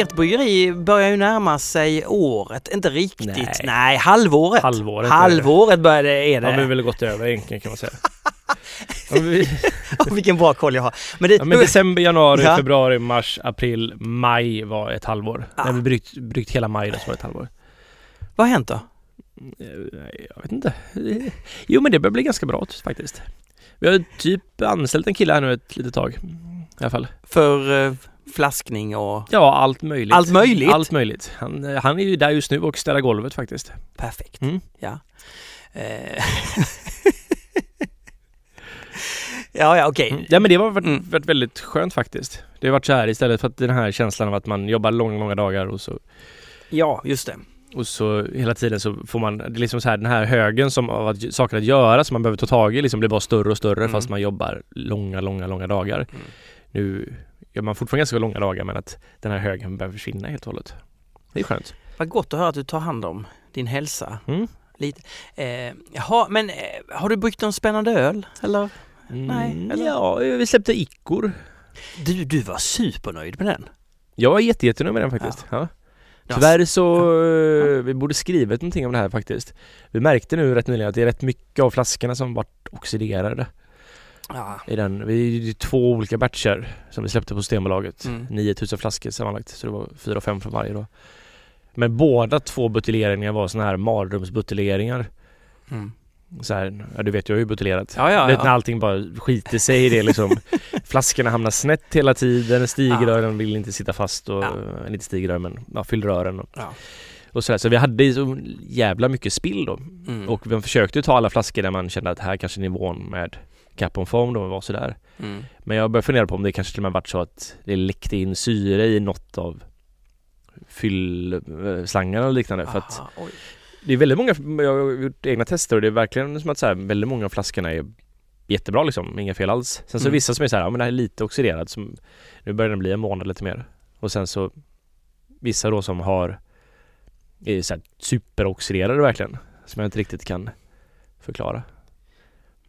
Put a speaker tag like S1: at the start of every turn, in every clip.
S1: Ert bryggeri börjar ju närma sig året. Inte riktigt. Nej,
S2: Nej.
S1: halvåret.
S2: Halvåret.
S1: Halvåret börjar det, är det.
S2: Ja, men väl gått över egentligen kan man säga. vi,
S1: Åh, vilken bra koll jag har. Men det,
S2: ja, men december, januari,
S1: Ja.
S2: februari, mars, april, maj var ett halvår.
S1: Ah.
S2: När vi bryggt, bryggt hela maj då så var det ett halvår.
S1: vad har hänt då?
S2: Eh, Jag vet inte. Jo men det börjar bli ganska bra faktiskt. Vi har typ anställt en kille här nu ett litet tag. I alla fall.
S1: För eh, flaskning och...
S2: Ja, allt möjligt.
S1: Allt möjligt?
S2: Allt möjligt. Han, eh, han är ju där just nu och städar golvet faktiskt.
S1: Perfekt.
S2: Mm.
S1: Ja. Eh. ja, ja, okej.
S2: Mm. Ja men det har varit,
S1: Mm.
S2: varit väldigt skönt faktiskt. Det har varit så här istället för att den här känslan av att man jobbar långa, långa dagar och så
S1: Ja, just det.
S2: och så hela tiden så får man, det är liksom så här den här högen som av att, saker att göra som man behöver ta tag i liksom blir bara större och större
S1: Mm.
S2: fast man jobbar långa, långa, långa dagar.
S1: Mm.
S2: Nu gör man fortfarande ganska långa dagar men att den här högen behöver försvinna helt och hållet. Det är skönt.
S1: Vad gott att höra att du tar hand om din hälsa.
S2: Mm.
S1: Lite. Eh, jaha, men eh, har du bryggt någon spännande öl? Eller? Nej,
S2: Mm,
S1: eller?
S2: Ja, vi släppte Ickor.
S1: Du, du var supernöjd med den.
S2: Jag är jätte, jättenöjd med den faktiskt. Ja.
S1: Ja,
S2: Tyvärr så, eh, vi borde skrivit någonting om det här faktiskt. Vi märkte nu rätt nyligen att det är rätt mycket av flaskorna som varit oxiderade
S1: Ja.
S2: i den. Vi det är två olika batcher som vi släppte på Systembolaget.
S1: Mm.
S2: 9000 flaskor sammanlagt, så det var fyra och fem från varje då. Men båda två buteljeringar var såna här mardrömsbuteljeringar.
S1: Mm.
S2: Så här, ja du vet jag har ju buteljerat.
S1: Ja, ja,
S2: vet när
S1: ja.
S2: allting bara skiter sig i det liksom. Flaskorna hamnar snett hela tiden, stigrören
S1: Ja.
S2: vill inte sitta fast och,
S1: Ja.
S2: eller inte stigrör men ja, fyllrören och,
S1: Ja.
S2: och sådär. Så vi hade så jävla mycket spill då.
S1: Mm.
S2: Och vi försökte ta alla flaskor där man kände att här kanske nivån med Cap on Foam då var sådär.
S1: Mm.
S2: Men jag börjar fundera på om det kanske till och med varit så att det läckte in syre i något av fyllslangarna och liknande. För att
S1: Aha, oj.
S2: det är väldigt många, jag har gjort egna tester och det är verkligen som att så här, väldigt många av flaskorna är jättebra liksom, inga fel alls. Sen så
S1: Mm.
S2: vissa som är så här, ja men det här är lite oxiderat, som, nu börjar den bli en månad lite mer. Och sen så vissa då som har, är så här superoxiderade verkligen, som jag inte riktigt kan förklara.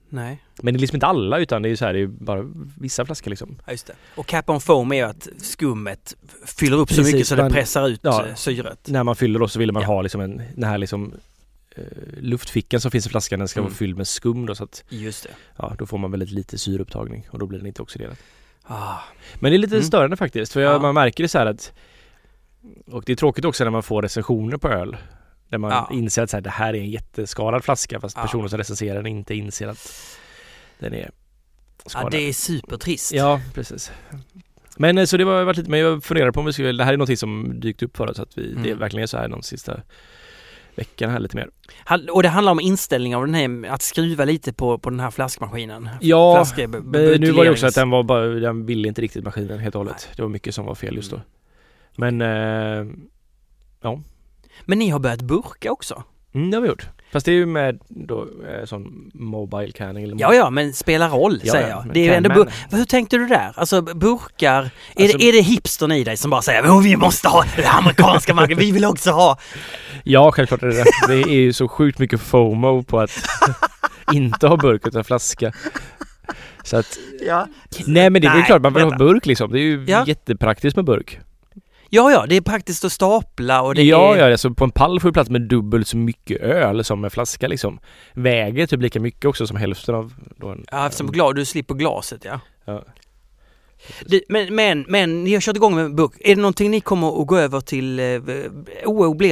S1: Nej,
S2: Men det är liksom inte alla utan det är så här, det är bara vissa flaskor liksom.
S1: ja, just det. Och cap on foam är ju att skummet fyller upp så
S2: Precis,
S1: mycket så det
S2: man-
S1: pressar ut
S2: ja.
S1: eh, syret.
S2: När man fyller då så vill man
S1: Ja.
S2: ha liksom en, den här liksom eh, luftfickan som finns i flaskan den ska
S1: Mm.
S2: vara fylld med skum då så att
S1: Just det.
S2: ja, då får man väldigt lite syreupptagning och då blir den inte oxiderad.
S1: Ah.
S2: Men det är lite
S1: Mm.
S2: störande faktiskt för jag,
S1: Ja.
S2: man märker det så här att och det är tråkigt också när man får recensioner på öl där man
S1: Ja.
S2: inser att så här, det här är en jätteskadad flaska fast
S1: Ja.
S2: personen som recenserar den inte inser att den är
S1: Ja,
S2: skadad.
S1: det är supertrist.
S2: Ja, precis. Men eh, så det var varit lite, men jag funderar på om vi skulle, det här är någonting som dykt upp för oss, att vi,
S1: Mm.
S2: det verkligen är så här de sista veckan här lite mer.
S1: Och det handlar om inställning av den här, att skruva lite på, på den här flaskmaskinen.
S2: Ja,
S1: Flaske,
S2: nu var det också att den var bara, den ville inte riktigt maskinen helt och hållet. Det var mycket som var fel just då. Men, eh,
S1: Men ni har börjat burka också?
S2: mm, det har vi gjort. Fast det är ju med då eh, sån mobile canning eller
S1: Ja, ja, men spelar roll
S2: Ja,
S1: säger
S2: ja,
S1: jag.
S2: men
S1: Det är ju ändå bur- Hur tänkte du där? Alltså burkar, är,
S2: Alltså-
S1: det, är det hipstern i dig som bara säger oh, vi måste ha den amerikanska marken, vi vill också ha.
S2: Ja, självklart är det det. Det är ju så sjukt mycket FOMO på att inte ha burk utan flaska. Så att,
S1: Ja,
S2: nej men det är
S1: Nej,
S2: klart man vill ha
S1: vänta.
S2: burk liksom. Det är ju
S1: Ja.
S2: jättepraktiskt med burk.
S1: Ja, ja det är praktiskt att stapla och det
S2: ja,
S1: är...
S2: ja, alltså på en pall får du plats med dubbelt så mycket öl som en flaska liksom. Väger typ lika mycket också som hälften av då en,
S1: Ja, eftersom på gla- du slipper glaset ja.
S2: Ja.
S1: Det, men, men, men ni har kört igång med burk. Är det någonting ni kommer att gå över till eh,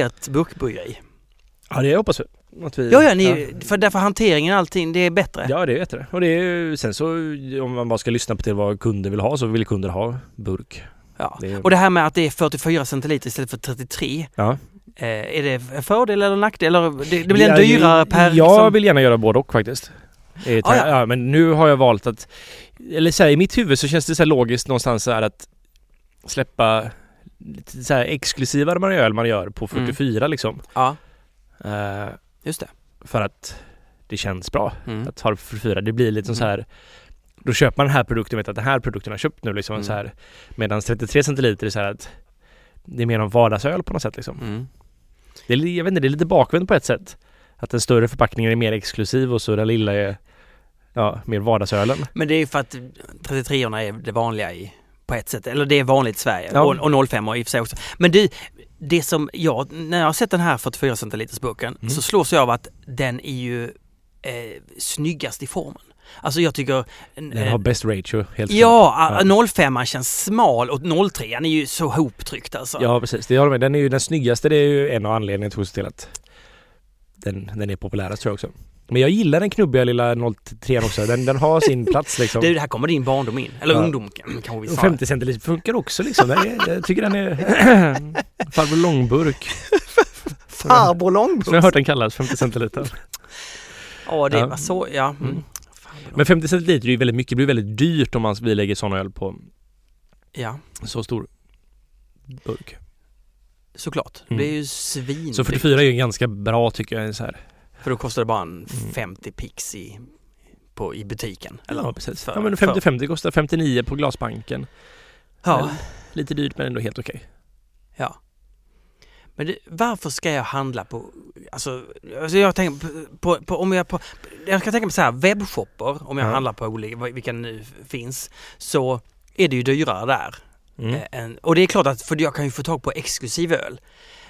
S1: ett burkbryggeri?
S2: Ja, det hoppas jag. Att vi,
S1: Ja, ja, ni, för därför hanteringen och allting, det är bättre.
S2: Ja, det vet jag. Och det är sen så om man bara ska lyssna på till vad kunder vill ha så vill kunder ha burk.
S1: Ja.
S2: Det är-
S1: Och det här med att det är 44 centiliter istället för 33.
S2: Ja.
S1: Eh, är det en fördel eller nackdel? Eller det, det blir en dyrare per...
S2: Jag
S1: liksom-
S2: vill gärna göra både och faktiskt. Eh,
S1: Ah, ja.
S2: ja, men nu har jag valt att, eller så här, i mitt huvud så känns det så här logiskt någonstans så att släppa lite så här exklusivare man öl man gör på
S1: Mm.
S2: 44 liksom.
S1: Ja,
S2: Eh,
S1: just det.
S2: för att det känns bra
S1: Mm.
S2: att ha det på 44. Det blir lite
S1: Mm.
S2: så här då köper man den här produkten och vet att den här produkten har köpt nu liksom
S1: Mm.
S2: så här. Medan 33 centiliter är så här att det är mer en vardagsöl på något sätt liksom.
S1: Mm.
S2: Det är, jag vet inte, det är lite bakvänt på ett sätt. Att den större förpackningen är mer exklusiv och så den lilla är ja, mer vardagsölen.
S1: Men det är ju för att 33orna är det vanliga i på ett sätt. Eller det är vanligt i Sverige.
S2: Ja.
S1: Och, och 05 i och för sig också. Men du, det som jag, när jag har sett den här 44 centiliters burken
S2: Mm.
S1: så slås jag av att den är ju eh, snyggast i formen. Alltså jag tycker...
S2: Den har bäst ratio, helt
S1: Ja,
S2: klart.
S1: ja. 05 känns smal och 03 är ju så hoptryckt alltså.
S2: Ja precis, det de med. Den är ju den snyggaste, det är ju en av anledningarna tror jag, till att den, den är populärast tror jag också. Men jag gillar den knubbiga lilla 03 också, den, den har sin plats liksom.
S1: Du, här kommer din barndom in. Eller
S2: Ja.
S1: ungdom kanske vi sa.
S2: 50 centiliter funkar också liksom. Är, jag tycker den är farbror långburk.
S1: Farbror
S2: Som jag har
S1: långburk.
S2: hört den kallas, 50 centiliter.
S1: Ja, det var så, ja. Mm.
S2: Mm. Men 50 centiliter är ju väldigt mycket, det blir väldigt dyrt om man, vi lägger sådana öl på
S1: Ja,
S2: så stor burk.
S1: såklart.
S2: Mm.
S1: Det är ju svin.
S2: Så 44 är ju ganska bra tycker jag. Så här.
S1: För då kostar det bara en
S2: Mm.
S1: 50 pix i, på, i butiken. Eller?
S2: ja precis.
S1: för-
S2: ja men
S1: för-
S2: 50-50 kostar 59 på Glasbanken.
S1: Ja,
S2: Lite dyrt men ändå helt okej.
S1: ja. Men det, varför ska jag handla på, alltså, alltså jag tänker på, på, på om jag på, jag kan tänka mig så här, webbshopper, om jag
S2: Ja.
S1: handlar på olika, vilka nu finns, så är det ju dyrare där.
S2: Mm.
S1: Eh, än- och det är klart att, för jag kan ju få tag på exklusiv öl.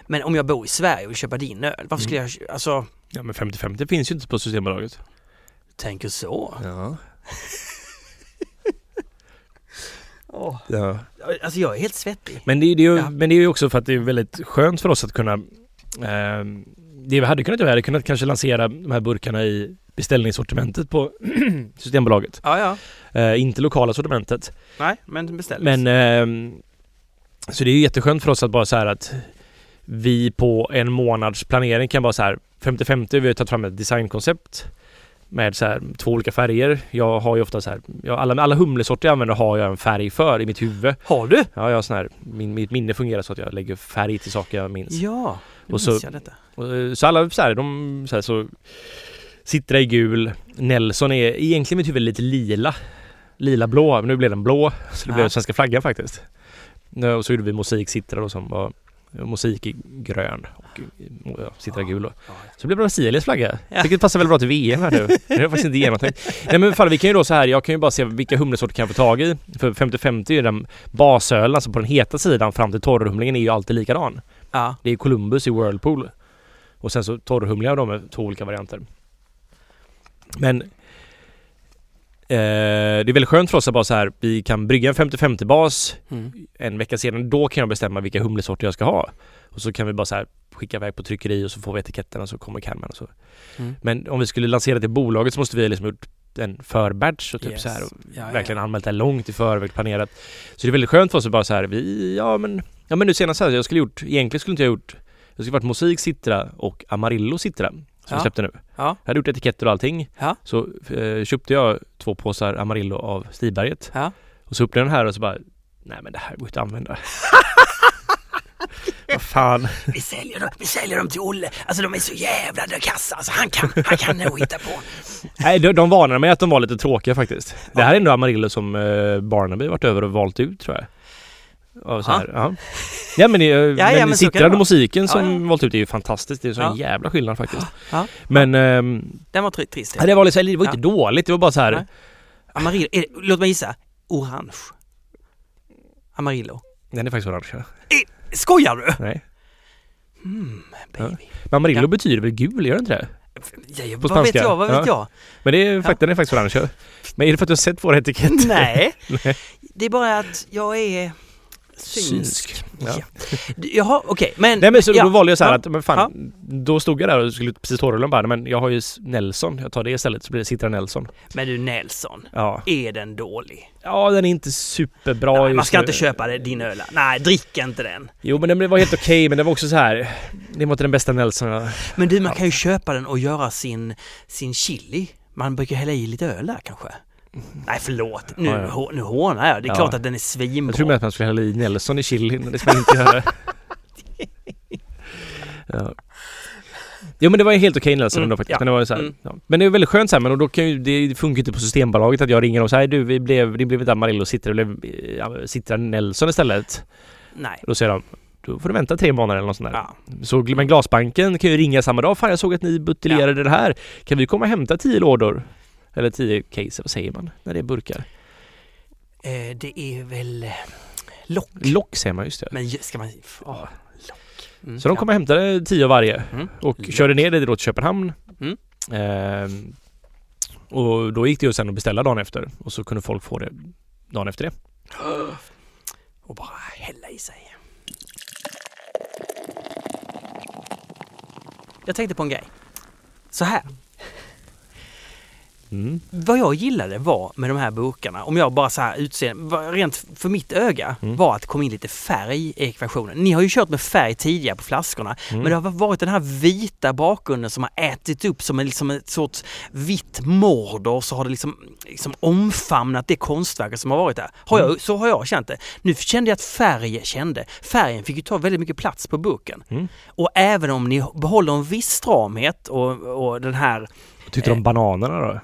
S1: Men om jag bor i Sverige och vill köpa din öl, varför skulle
S2: Mm.
S1: jag, alltså,
S2: Ja men 50-50 finns ju inte på Systembolaget.
S1: tänker så?
S2: Ja.
S1: Åh.
S2: ja.
S1: Alltså jag är helt svettig.
S2: Men, det, är- det är ju,
S1: Ja.
S2: men det är ju också för att det är väldigt skönt för oss att kunna eh, Det vi hade kunnat göra, hade kunnat kanske lansera de här burkarna i beställningssortimentet på Systembolaget.
S1: Ja, ja.
S2: Eh, inte lokala sortimentet.
S1: Nej, men beställ.
S2: Men ehm, Så det är ju jätteskönt för oss att bara så här att Vi på en månads planering kan bara så här 50-50, vi har tagit fram ett designkoncept med så här två olika färger. Jag har ju ofta så här, jag, alla, alla humlesorter jag använder har jag en färg för i mitt huvud.
S1: Har du?
S2: Ja, jag har sån här, min, mitt minne fungerar så att jag lägger färg till saker jag minns.
S1: Ja, nu
S2: Och så-
S1: minns jag detta.
S2: Och, eh, Så alla så här, de så här, så Citra är gul, Nelson är egentligen mitt huvud lite lila. Lila blå, men nu blev den blå. Så det
S1: Ja.
S2: blev svenska flaggan faktiskt. Och så gjorde vi mosaik Citra då som var Mosaik i grön och eh, ja, Citra gul då.
S1: Ja.
S2: Så det blev Brasiliens flagga.
S1: Ja.
S2: Vilket passar väldigt bra till VM här nu. Det har jag faktiskt inte genomtänkt. Nej men fall, vi kan ju då så här, jag kan ju bara se vilka humlesorter kan jag få tag i. För 50-50 är ju den basölen, alltså på den heta sidan fram till torrhumlingen är ju alltid likadan.
S1: Ja.
S2: Det är Columbus i Whirlpool. Och sen så torrhumlar de med två olika varianter. Men eh, det är väldigt skönt för oss att bara så här, vi kan brygga en 50-50 bas
S1: Mm.
S2: en vecka senare. Då kan jag bestämma vilka humlesorter jag ska ha. Och så kan vi bara så här skicka iväg på tryckeri och så får vi etiketten och så kommer kammen och så.
S1: Mm.
S2: Men om vi skulle lansera till bolaget så måste vi liksom gjort en förbatch och typ
S1: Yes.
S2: så här och
S1: Ja,
S2: verkligen
S1: ja.
S2: anmält det långt i förväg planerat. Så det är väldigt skönt för oss att bara så här, vi, ja men, ja men nu senast här, jag skulle gjort, egentligen skulle inte jag gjort, jag skulle varit Mosaik Citra och Amarillo Citra som
S1: Ja.
S2: vi släppte nu.
S1: Ja.
S2: Jag hade gjort etiketter och allting.
S1: Ja.
S2: Så eh, köpte jag två påsar Amarillo av Stiberget.
S1: Ja.
S2: Och så öppnade jag den här och så bara, nej men det här går inte att använda. Vad fan.
S1: Vi säljer, dem, vi säljer dem till Olle. Alltså de är så jävla kassa. Alltså han kan, han kan nog hitta på.
S2: Nej, de, de varnade mig att de var lite tråkiga faktiskt. Det här är ändå Amarillo som eh, Barnaby varit över och valt ut tror jag. Och så
S1: Ja.
S2: här, ja. ja men, eh,
S1: ja,
S2: men,
S1: men det vara.
S2: musiken som
S1: Ja,
S2: valt ut är ju fantastiskt. Det är en sån
S1: Ja.
S2: jävla skillnad faktiskt.
S1: Ja.
S2: Men ehm,
S1: Den var tri- trist.
S2: ja, det var, liksom, det var inte
S1: Ja.
S2: dåligt, det var bara så här.
S1: Amarillo, är, det- låt mig gissa. Orange. Amarillo.
S2: Den är faktiskt orange. ja.
S1: Skojar du?
S2: Nej.
S1: Mm, baby.
S2: Men Amarillo
S1: Ja.
S2: betyder väl gul, gör det inte det?
S1: Ja, ja,
S2: På
S1: vad vet
S2: spanska.
S1: jag? Vad vet jag?
S2: Men det är, fakt- den är faktiskt orange. ja. Men är det för att du har sett våra etiketter?
S1: Nej.
S2: Nej.
S1: Det är bara att jag är synsk.
S2: Ja.
S1: Ja. Jaha, okej. Men,
S2: Nej men så
S1: ja.
S2: då valde jag så här
S1: Ja.
S2: att, men fan, då stod jag där och skulle precis och bara, men jag har ju Nelson, jag tar det istället så blir det Citra Nelson.
S1: men du Nelson,
S2: Ja.
S1: är den dålig?
S2: Ja, den är inte superbra
S1: Nej, man ska
S2: nu.
S1: inte köpa det, din öl. Nej, drick inte den.
S2: Jo men den var helt okej, men det var också så här. Det var inte den bästa Nelson jag...
S1: Men du, man kan ju köpa den och göra sin, sin chili. Man brukar hälla i lite öl där kanske. Nej, förlåt. Nu,
S2: Ja, ja.
S1: nu hånar jag. Det är
S2: Ja.
S1: klart att den är svinbra.
S2: Jag tror med att man skulle hälla i Nelson i chili, men det ska man inte göra. ja. Jo men det var ju helt okej Nelson
S1: Mm,
S2: ändå faktiskt.
S1: ja.
S2: Men, det var ju så här,
S1: Mm.
S2: ja. men det är väldigt skönt så här, men då kan ju, det funkar inte på Systembolaget att jag ringer och säger du, vi blev, det blev inte Amarillo Citra, det blev ja, Citra Nelson istället.
S1: Nej.
S2: Då säger de, då får du vänta tre månader eller något sånt där.
S1: Ja.
S2: Så men Glasbanken kan ju ringa samma dag. Fan jag såg att ni buteljerade det här. Kan vi komma och hämta tio lådor? Eller tio case, vad säger man? När det är burkar.
S1: Eh, det är väl eh, lock.
S2: Lock säger man, just det.
S1: Men ska man... Oh, lock. Mm,
S2: Så de
S1: ja.
S2: kom och hämtade tio av varje
S1: Mm.
S2: och
S1: Lock.
S2: körde ner det då till Köpenhamn.
S1: Mm.
S2: Ehm, och då gick det ju sen att beställa dagen efter och så kunde folk få det dagen efter det.
S1: Och bara hälla i sig. Jag tänkte på en grej. Så här.
S2: Mm.
S1: Vad jag gillade var med de här burkarna, om jag bara så här var- rent för mitt öga,
S2: Mm.
S1: var att det kom in lite färg i ekvationen. Ni har ju kört med färg tidigare på flaskorna,
S2: Mm.
S1: men det har varit den här vita bakgrunden som har ätit upp som en, liksom ett sorts vitt mordor så har det liksom, liksom omfamnat det konstverket som har varit där. Har jag,
S2: Mm.
S1: Så har jag känt det. Nu kände jag att färg kände. Färgen fick ju ta väldigt mycket plats på burken.
S2: Mm.
S1: Och även om ni behåller en viss stramhet och, och den här
S2: Vad tyckte du om
S1: Eh.
S2: bananerna då?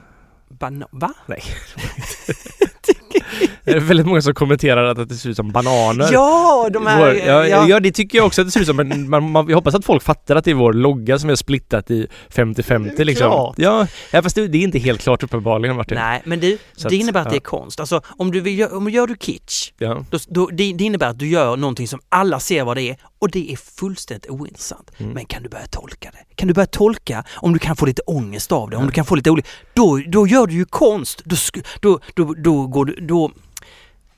S1: Bana- va?
S2: Nej. det är väldigt många som kommenterar att det ser ut som bananer.
S1: Ja, de här...
S2: Vår, ja, ja. det tycker jag också att det ser ut som. Men man, man, jag hoppas att folk fattar att det är vår logga som är splittat i 50-50 liksom.
S1: Klart.
S2: Ja, ja, fast det, det är inte helt klart uppenbarligen Martin.
S1: Nej, men du,
S2: Så
S1: det
S2: att,
S1: innebär att det
S2: ja.
S1: är konst. Alltså om du vill, om gör du kitsch,
S2: Ja.
S1: då, då, det, det innebär att du gör någonting som alla ser vad det är och det är fullständigt ointressant.
S2: Mm.
S1: Men kan du börja tolka det? Kan du börja tolka om du kan få lite ångest av det, om du kan få lite olika... Då, då gör du ju konst. Då, då, då, då går du... Då,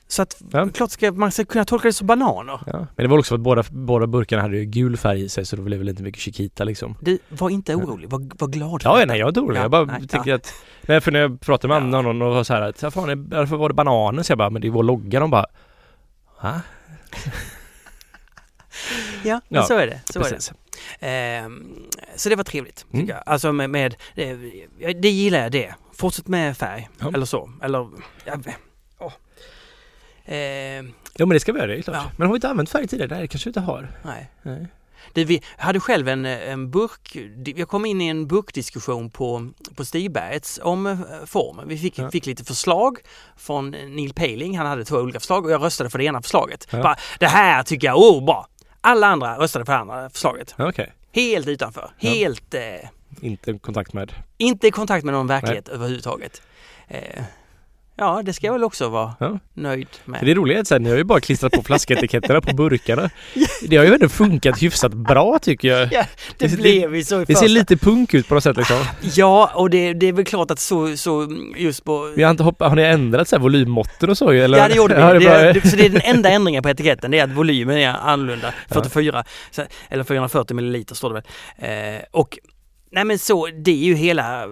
S1: så att
S2: Ja.
S1: klart ska man ska kunna tolka det som bananer.
S2: Ja. Men det var också för att båda, båda burkarna hade ju gul färg i sig så det blev väl inte mycket Chiquita liksom.
S1: Du, var inte orolig, var, var glad för
S2: Ja, nej jag är inte orolig.
S1: Ja,
S2: jag bara
S1: nej,
S2: tänker att... Nej för när jag pratade med
S1: Ja.
S2: någon och var så här att, "Ja, fan, varför var det bananer? Så jag bara, men det är vår logga. De bara, va?
S1: Ja,
S2: Ja,
S1: så är det. Så är det. Ehm, så det var trevligt,
S2: Mm.
S1: jag. Alltså med, med det, det gillar jag det. Fortsätt med färg,
S2: Ja.
S1: eller så. Eller, ja, Ehm,
S2: Ja men det ska vi göra, det är klart.
S1: Ja.
S2: Men har vi inte använt färg tidigare? Nej det kanske vi inte har.
S1: nej.
S2: Nej.
S1: Det, vi hade själv en, en burk, jag kom in i en burkdiskussion på, på Stigbergets om eh, formen. Vi fick,
S2: Ja.
S1: fick lite förslag från Neil Paling, han hade två olika förslag och jag röstade för det ena förslaget.
S2: Ja.
S1: Bara, det här tycker jag, oh bra! Alla andra röstade för det andra förslaget.
S2: Okej.
S1: Helt utanför, helt eh,
S2: Inte i kontakt med...
S1: Inte i kontakt med någon verklighet överhuvudtaget. Eh, ja, det ska jag väl också vara
S2: Ja.
S1: nöjd med.
S2: För det roliga är att ni har ju bara klistrat på flasketiketterna på burkarna. Det har ju ändå funkat hyfsat bra tycker jag.
S1: Ja, det,
S2: det-
S1: blev ju så i
S2: Det
S1: första.
S2: ser lite punk ut på något sätt liksom.
S1: Ja, och det, det är väl klart att så, så just på...
S2: Vi har, inte hoppat, har ni ändrat så här volymmåtten och så eller?
S1: Ja det gjorde vi.
S2: Ja, det bara-
S1: det, så det är den enda ändringen på etiketten, det är att volymen är annorlunda. 44, så, eller 440 milliliter står det väl. Eh, och nej men så, det är ju hela,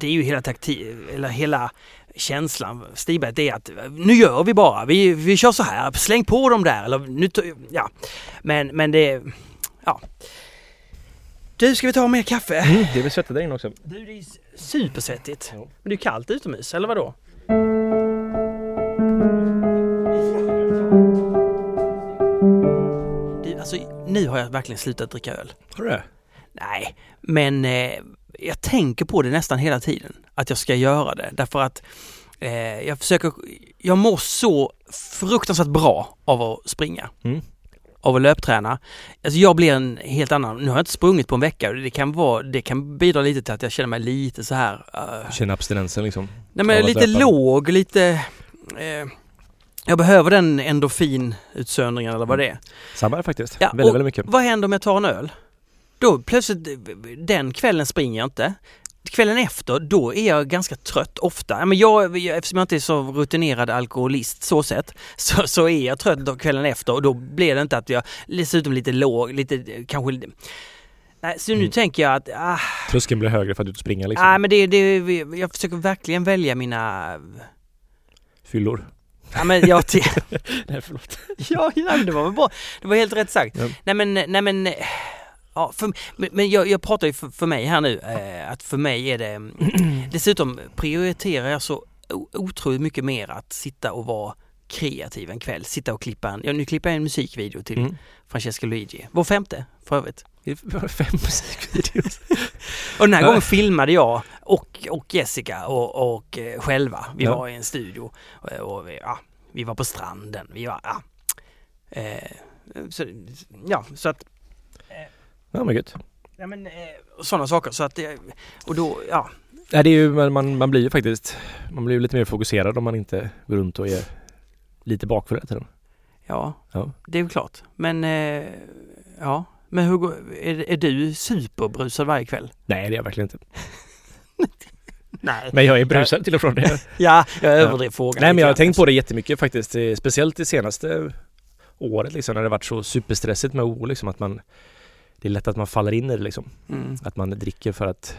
S1: det är ju hela taktik, eller hela känslan, Stigberg, det är att nu gör vi bara, vi, vi kör så här, släng på dem där eller nu, ja. Men, men det, ja. Du, ska vi ta mer kaffe?
S2: Mm, det är väl svettigt där inne också.
S1: Du, det är supersvettigt.
S2: Ja.
S1: Men det är kallt utomhus, eller vadå? Du, alltså, nu har jag verkligen slutat dricka öl.
S2: Har du det?
S1: Nej, men eh, jag tänker på det nästan hela tiden. Att jag ska göra det. Därför att eh, jag försöker, jag mår så fruktansvärt bra av att springa.
S2: Mm.
S1: Av att löpträna. Alltså jag blir en helt annan, nu har jag inte sprungit på en vecka och det kan, vara, det kan bidra lite till att jag känner mig lite så här eh,
S2: Känner abstinensen liksom.
S1: Nej men lite
S2: löpa.
S1: låg, lite... Eh, jag behöver den endorfinutsöndringen eller vad det är.
S2: Samma här faktiskt.
S1: Ja,
S2: väldigt, väldigt mycket.
S1: Vad händer om jag tar en öl? Då plötsligt, den kvällen springer jag inte. Kvällen efter, då är jag ganska trött ofta. Men jag, eftersom jag inte är så rutinerad alkoholist så sett, så, så är jag trött då kvällen efter och då blir det inte att jag dessutom lite låg, lite kanske... Nej, så nu
S2: Mm.
S1: tänker jag att, ah,
S2: Tröskeln blir högre för att du inte springer liksom.
S1: nej men det, det, jag försöker verkligen välja mina
S2: Fyllor.
S1: Ja men jag,
S2: Nej förlåt.
S1: Ja, men det var väl bra. Det var helt rätt sagt.
S2: Ja.
S1: Nej men, nej men, ja, för, men, jag, jag pratar ju för, för mig här nu, eh, att för mig är det, dessutom prioriterar jag så otroligt mycket mer att sitta och vara kreativ en kväll, sitta och klippa en, ja nu klipper jag en musikvideo till
S2: Mm.
S1: Francesca Luigi, vår femte för övrigt.
S2: Fem musikvideos.
S1: Och den här gången filmade jag och, och Jessica och, och eh, själva. Vi
S2: Ja.
S1: var i en studio och, och vi, ja, vi var på stranden. Vi var, ja. Eh, så, ja, så att,
S2: Ja men gött.
S1: ja men eh, sådana saker. Så att, det- och då, ja.
S2: Nej det är ju, man, man, blir ju faktiskt, man blir ju lite mer fokuserad om man inte går runt och är lite bakfull hela tiden.
S1: Ja,
S2: Ja.
S1: det är väl klart. Men eh, ja, men hur går, är, är du superbrusad varje kväll?
S2: Nej, det är jag verkligen inte.
S1: Nej.
S2: Men jag är brusad till och från det.
S1: Ja, jag överdrev frågan.
S2: Nej men jag har tänkt på det jättemycket faktiskt. eh, Speciellt det senaste året liksom när det varit så superstressigt med oro liksom att man Det är lätt att man faller in i det liksom.
S1: Mm.
S2: Att man dricker för att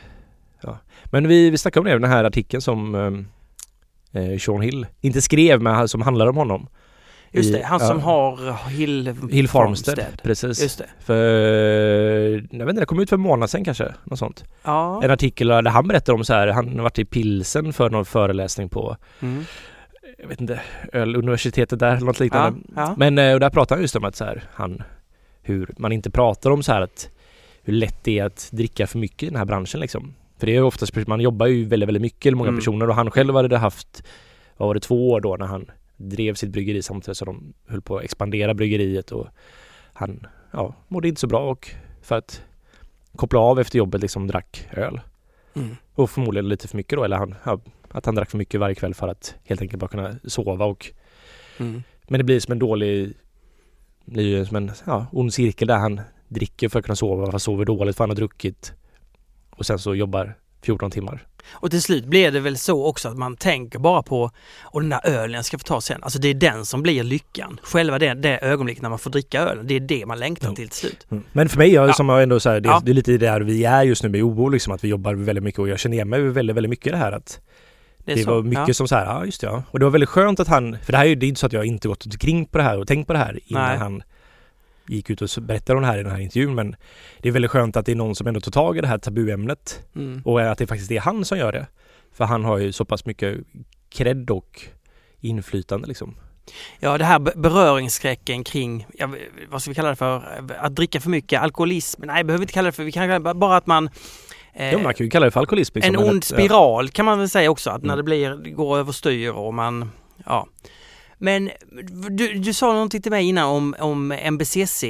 S2: ja. Men vi, vi snackade om det, den här artikeln som eh, Sean Hill inte skrev men som handlar om honom.
S1: Just det, han
S2: ja.
S1: som har Hill,
S2: Hill Farmstead. Precis.
S1: Just det.
S2: För, jag vet inte, det kom ut för en månad sedan kanske. Något sånt.
S1: Ja.
S2: En artikel där han berättar om så här, han har varit i Pilsen för någon föreläsning på,
S1: Mm.
S2: jag vet inte, Öluniversitetet där eller något liknande.
S1: Ja, ja.
S2: Men eh, och där pratar han just om att så här, han, hur man inte pratar om så här att hur lätt det är att dricka för mycket i den här branschen liksom. För det är ju oftast, man jobbar ju väldigt, väldigt mycket, eller många
S1: Mm.
S2: personer och han själv hade haft, vad var det, två år då när han drev sitt bryggeri samtidigt som de höll på att expandera bryggeriet och han, ja, mådde inte så bra och för att koppla av efter jobbet liksom drack öl.
S1: Mm.
S2: Och förmodligen lite för mycket då, eller han, ja, att han drack för mycket varje kväll för att helt enkelt bara kunna sova och
S1: Mm.
S2: men det blir som en dålig, blir ju som en ja, ond cirkel där han dricker för att kunna sova fast sover dåligt för han har druckit och sen så jobbar 14 timmar.
S1: Och till slut blir det väl så också att man tänker bara på och den där ölen jag ska få ta sen. Alltså det är den som blir lyckan. Själva det, det ögonblick när man får dricka ölen. Det är det man längtar till till slut.
S2: Men för mig, jag,
S1: Ja.
S2: som jag ändå så här, det,
S1: Ja.
S2: det är lite där vi är just nu med OO liksom att vi jobbar väldigt mycket och jag känner igen mig väldigt, väldigt mycket i det här att
S1: Det,
S2: det
S1: så.
S2: var mycket
S1: ja.
S2: som så här, ja just det, ja. Och det var väldigt skönt att han, för det här är ju det är inte så att jag inte gått omkring på det här och tänkt på det här innan
S1: Nej.
S2: han gick ut och berättade om det här i den här intervjun men det är väldigt skönt att det är någon som ändå tar tag i det här tabuämnet
S1: Mm.
S2: och att det faktiskt är han som gör det. För han har ju så pass mycket cred och inflytande liksom.
S1: Ja, det här be- beröringsskräcken kring, ja, vad ska vi kalla det för, att dricka för mycket, alkoholism. Nej, behöver vi inte kalla det för, vi kan bara att man... eh,
S2: Ja, man kan ju kalla det för alkoholism. liksom,
S1: en
S2: men
S1: ond
S2: ja.
S1: spiral kan man väl säga också, att när
S2: Mm.
S1: det blir, det går överstyr och man, ja. Men du, du sa någonting till mig innan om, om MBCC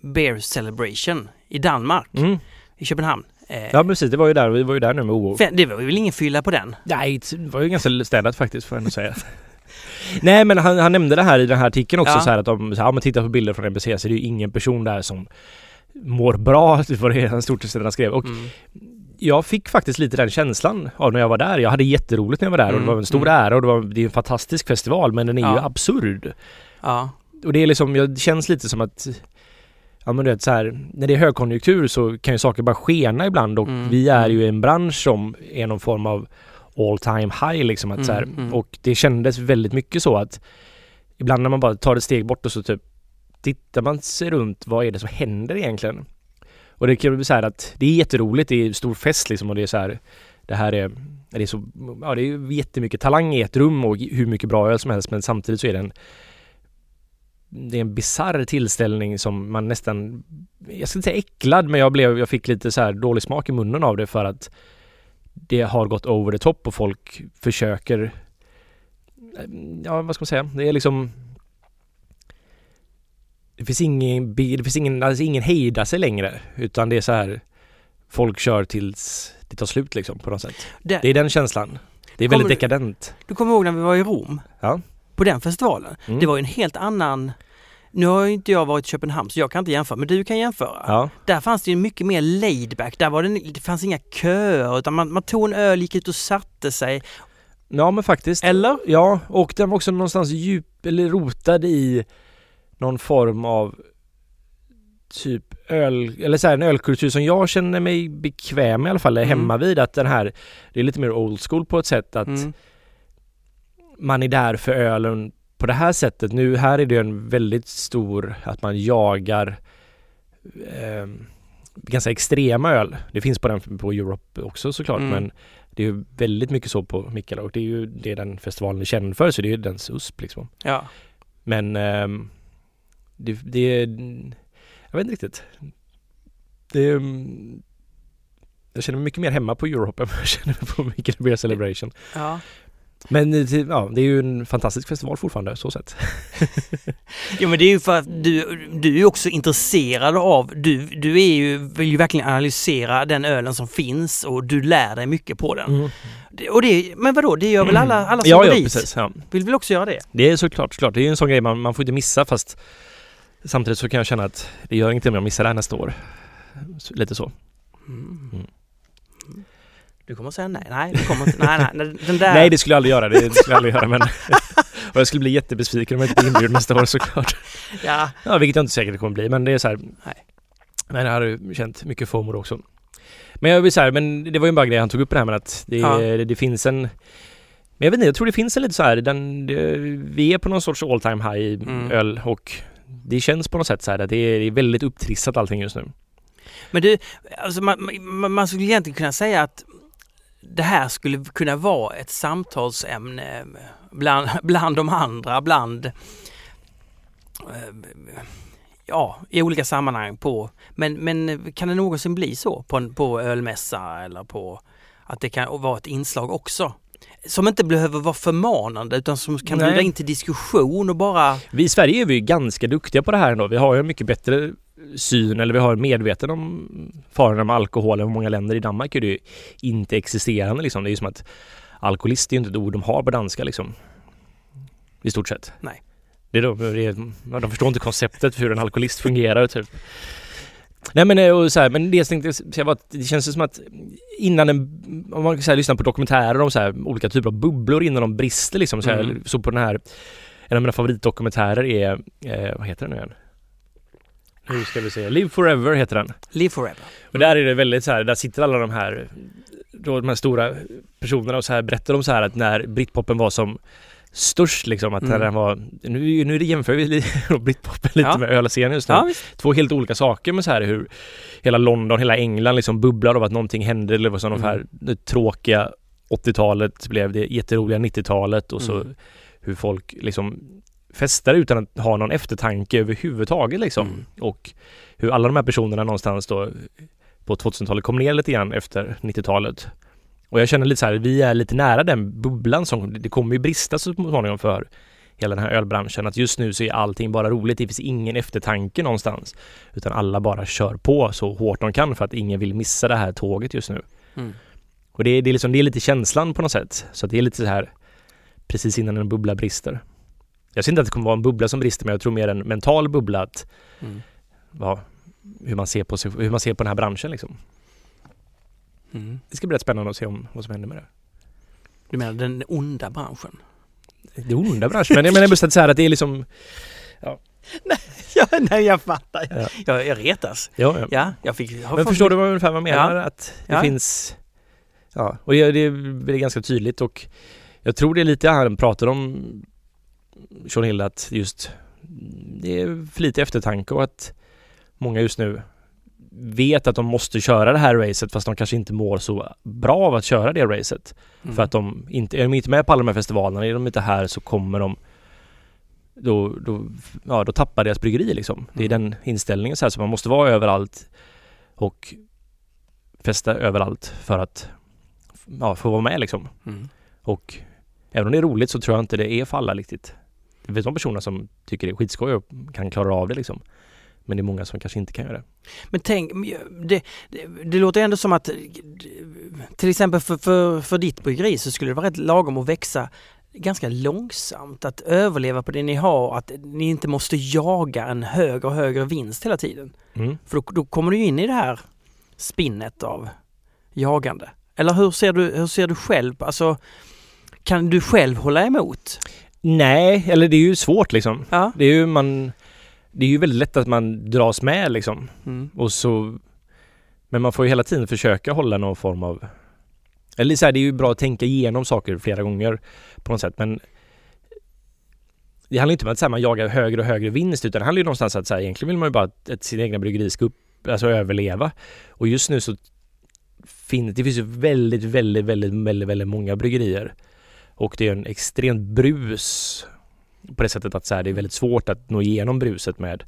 S1: Beer Celebration i Danmark,
S2: Mm.
S1: i Köpenhamn. Eh,
S2: Ja precis, det var ju där, vi var ju där nu med OO.
S1: Det var väl ingen fylla på den?
S2: Nej, det var ju ganska städat faktiskt får jag ändå säga. Nej men han, han nämnde det här i den här artikeln också
S1: Ja.
S2: så här att om, så här, om man tittar på bilder från NBC så är det ju ingen person där som mår bra, det var det han stort sett han skrev. Och
S1: Mm.
S2: jag fick faktiskt lite den känslan av när jag var där. Jag hade jätteroligt när jag var där och det var en stor
S1: Mm,
S2: ära och det, var, det är en fantastisk festival men den är ju
S1: Ja.
S2: absurd.
S1: Ja.
S2: Och det är liksom, jag, känns lite som att Ja men du vet så här, när det är högkonjunktur så kan ju saker bara skena ibland och
S1: Mm,
S2: vi är
S1: mm.
S2: ju i en bransch som är någon form av all time high liksom att så här,
S1: Mm, mm.
S2: och det kändes väldigt mycket så att ibland när man bara tar ett steg bort och så typ tittar man sig runt, vad är det som händer egentligen? Och det kan bli så här att det är jätteroligt, det är stor fest liksom och det är så här det här är, det är så, ja det är jättemycket talang i ett rum och hur mycket bra öl som helst men samtidigt så är det en det är en bizarr tillställning som man nästan, jag ska inte säga äcklad men jag blev, jag fick lite så här dålig smak i munnen av det för att det har gått over the top och folk försöker Ja vad ska man säga, det är liksom det finns ingen, det finns ingen, alltså ingen hejda sig längre utan det är så här Folk kör tills det tar slut liksom på något sätt.
S1: Det,
S2: Det är den känslan. Det är väldigt
S1: du-
S2: dekadent.
S1: Du kommer ihåg när vi var i Rom?
S2: Ja.
S1: På den festivalen?
S2: Mm.
S1: Det var ju en helt annan nu har ju inte jag varit i Köpenhamn så jag kan inte jämföra, men du kan jämföra.
S2: Ja.
S1: Där fanns det ju mycket mer laid back. Där var det, det fanns inga köer utan man, man tog en öl, gick ut och satte sig.
S2: Ja men faktiskt.
S1: Eller?
S2: Ja, och den var också någonstans djup eller rotad i någon form av typ öl, eller så här, en ölkultur som jag känner mig bekväm med i alla fall,
S1: Mm.
S2: hemma vid att den här, det är lite mer old school på ett sätt att
S1: Mm.
S2: man är där för ölen på det här sättet. Nu här är det en väldigt stor, att man jagar eh, ganska extrema öl. Det finns på den på Europe också såklart
S1: Mm.
S2: men det är ju väldigt mycket så på Mikkala och det är ju det den festivalen är känd för så det är ju dens USP liksom.
S1: Ja.
S2: Men ehm, det, det är, jag vet inte riktigt. Det mm, jag känner mig mycket mer hemma på Europe än vad jag känner mig på Mikkala Beer Celebration.
S1: ja.
S2: Men eh, ja, det är ju en fantastisk festival fortfarande så sett.
S1: Jo men det är ju för att du, du är ju också intresserad av, du, du är ju, vill ju verkligen analysera den ölen som finns och du lär dig mycket på den. Det- Och det, men vadå, det gör väl alla, alla som
S2: Mm. ja,
S1: går
S2: ja,
S1: dit?
S2: precis. Ja.
S1: Vill väl också göra det?
S2: Det är såklart, såklart. Det är ju en sån grej man, man får inte missa fast samtidigt så kan jag känna att det gör ingenting om jag missar det här nästa år. Lite så.
S1: Mm.
S2: Mm.
S1: Du kommer att säga nej, nej, du kommer inte, nej, nej, den där...
S2: Nej det skulle jag aldrig göra, det, det skulle jag aldrig göra men och jag skulle bli jättebesviken om jag inte blir inbjuden nästa år såklart.
S1: Ja,
S2: Ja, vilket jag inte säkert kommer bli men det är så här.
S1: Nej.
S2: Men jag hade ju känt mycket FOMO också. Men jag vill säga, men det var ju bara grej han tog upp det här med att det,
S1: Ja.
S2: det, det finns en men jag vet inte, jag tror det finns en lite så här, den, det, vi är på någon sorts all time high i
S1: Mm.
S2: öl och det känns på något sätt så här att det är, väldigt upptrissat allting just nu.
S1: men du, alltså man, man, man skulle egentligen kunna säga att det här skulle kunna vara ett samtalsämne bland, bland de andra, bland eh, ja, i olika sammanhang på, men, men kan det någonsin bli så på, en, på ölmässa eller på att det kan vara ett inslag också? Som inte behöver vara förmanande utan som kan
S2: Nej.
S1: bjuda in till diskussion och bara
S2: Vi i Sverige är vi ju ganska duktiga på det här ändå. Vi har ju en mycket bättre syn eller vi har medveten om farorna med alkohol än många länder. I Danmark är det ju inte existerande liksom. Det är ju som att alkoholist är ju inte ett ord de har på danska liksom. I stort sett.
S1: Nej.
S2: Det är då, det är, de förstår inte konceptet för hur en alkoholist fungerar typ. Nej men, eh, och så här, men det jag tänkte var att det känns som att innan en, om man så här, lyssnar på dokumentärer om så här, olika typer av bubblor innan de brister liksom. Så,
S1: Mm.
S2: så på den här, en av mina favoritdokumentärer är, eh, vad heter den nu igen? Nu ska vi se, Live Forever heter den.
S1: live forever.
S2: Och där är det väldigt så här, där sitter alla de här, då de här stora personerna och så här berättar de så här att när britpopen var som störst liksom, att
S1: Mm.
S2: den var, nu, nu jämför vi britpopen lite
S1: Ja.
S2: med ölscenen just nu.
S1: Ja.
S2: Två helt olika saker med så här hur hela London, hela England liksom bubblar av att någonting hände eller vad som de här
S1: Mm.
S2: det tråkiga 80-talet blev det jätteroliga 90-talet och så
S1: Mm.
S2: hur folk liksom festar utan att ha någon eftertanke överhuvudtaget liksom.
S1: Mm.
S2: Och hur alla de här personerna någonstans då på 2000-talet kom ner lite grann efter 90-talet. Och jag känner lite så här, vi är lite nära den bubblan som, det kommer ju brista så småningom för hela den här ölbranschen. Att just nu så är allting bara roligt, det finns ingen eftertanke någonstans. Utan alla bara kör på så hårt de kan för att ingen vill missa det här tåget just nu.
S1: Mm.
S2: Och det är, det är, liksom, det är lite känslan på något sätt. Så det är lite så här precis innan en bubbla brister. Jag ser inte att det kommer vara en bubbla som brister men jag tror mer en mental bubbla att
S1: Mm.
S2: ja, hur, man ser på sig, hur man ser på den här branschen liksom.
S1: Mm.
S2: Det ska bli rätt spännande att se om vad som händer med det.
S1: Du menar den onda branschen?
S2: Det är onda branschen men jag menar just att så här att det är liksom
S1: Ja, nej jag fattar.
S2: Ja.
S1: Jag, jag retas.
S2: Ja, ja.
S1: Ja, jag fick... har
S2: Men
S1: fått-
S2: förstår du vad ungefär vad jag menar? Att det
S1: Ja.
S2: finns Ja, och det, det blir ganska tydligt och jag tror det är lite han pratar om Sean Hill att just det är för lite eftertanke och att många just nu vet att de måste köra det här racet fast de kanske inte mår så bra av att köra det racet.
S1: Mm.
S2: För att de inte, är de inte med på alla de här festivalerna, är de inte här så kommer de då, då, ja, då tappar deras bryggeri liksom. Det är
S1: Mm.
S2: den inställningen så här, så man måste vara överallt och festa överallt för att ja, få vara med liksom.
S1: Mm.
S2: Och även om det är roligt så tror jag inte det är för alla riktigt. Det finns de personer som tycker det är skitskoj och kan klara av det liksom. Men det är många som kanske inte kan göra det.
S1: Men tänk, det, det, det låter ändå som att till exempel för, för, för ditt bryggeri så skulle det vara rätt lagom att växa ganska långsamt, att överleva på det ni har, att ni inte måste jaga en högre och högre vinst hela tiden.
S2: Mm.
S1: För då, då kommer du in i det här spinnet av jagande. Eller hur ser du, hur ser du själv, alltså kan du själv hålla emot?
S2: Nej, eller det är ju svårt liksom.
S1: Ja.
S2: Det är ju man Det är ju väldigt lätt att man dras med liksom.
S1: Mm.
S2: Och så Men man får ju hela tiden försöka hålla någon form av Eller så här, det är ju bra att tänka igenom saker flera gånger på något sätt men Det handlar inte om att här, man jagar högre och högre vinst utan det handlar ju någonstans att så här, egentligen vill man ju bara att, att sin egna bryggeri ska upp, alltså överleva. Och just nu så finns det finns ju väldigt, väldigt, väldigt, väldigt, väldigt många bryggerier. Och det är en extremt brus på det sättet att så här, det är väldigt svårt att nå igenom bruset med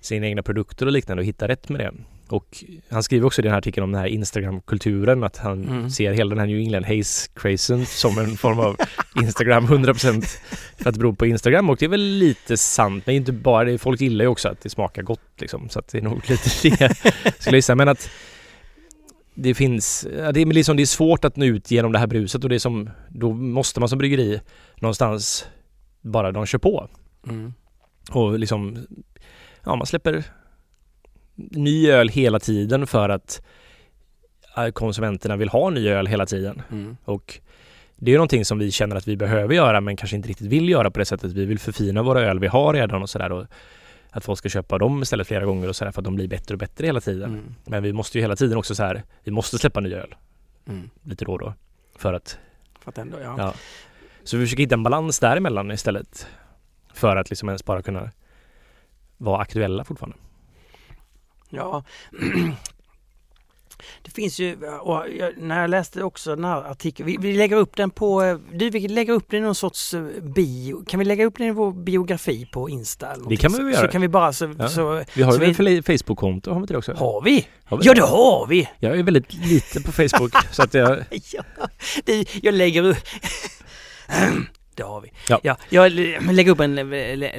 S2: sina egna produkter och liknande och hitta rätt med det. Och han skriver också i den här artikeln om den här Instagram-kulturen att han
S1: Mm.
S2: ser hela den här New England Haze-crazen som en form av Instagram 100% för att det beror på Instagram och det är väl lite sant men inte bara det. Folk gillar ju också att det smakar gott liksom så att det är nog lite det skulle jag gissa. Men att det finns, det är liksom det är svårt att nå ut genom det här bruset och det är som, då måste man som bryggeri någonstans bara de kör på
S1: Mm.
S2: och liksom, ja man släpper ny öl hela tiden för att konsumenterna vill ha ny öl hela tiden.
S1: Mm.
S2: Och det är någonting som vi känner att vi behöver göra men kanske inte riktigt vill göra på det sättet. Vi vill förfina våra öl vi har redan och sådär. Att folk ska köpa dem istället flera gånger och sådär för att de blir bättre och bättre hela tiden.
S1: Mm.
S2: Men vi måste ju hela tiden också så här, vi måste släppa ny öl
S1: Mm.
S2: lite då och då. För att,
S1: För att ändå, ja.
S2: ja. Så vi försöker hitta en balans däremellan istället. För att liksom ens bara kunna vara aktuella fortfarande.
S1: Ja. Det finns ju, och jag, när jag läste också den här artikeln, vi, vi lägger upp den på, du vi lägger upp den i någon sorts eh, bio, kan vi lägga upp den i vår biografi på Insta? Eller någonting?
S2: kan vi
S1: så,
S2: väl
S1: Så
S2: göra.
S1: kan vi bara så,
S2: Ja.
S1: så
S2: Vi har
S1: Så
S2: ju
S1: vi...
S2: Facebook-konto, har vi inte det också?
S1: har vi?
S2: Har vi
S1: Ja det har vi!
S2: Jag är väldigt lite på Facebook så att jag...
S1: Ja, det, jag lägger upp Det har vi.
S2: Ja.
S1: Ja, jag lä- lägger upp en lä-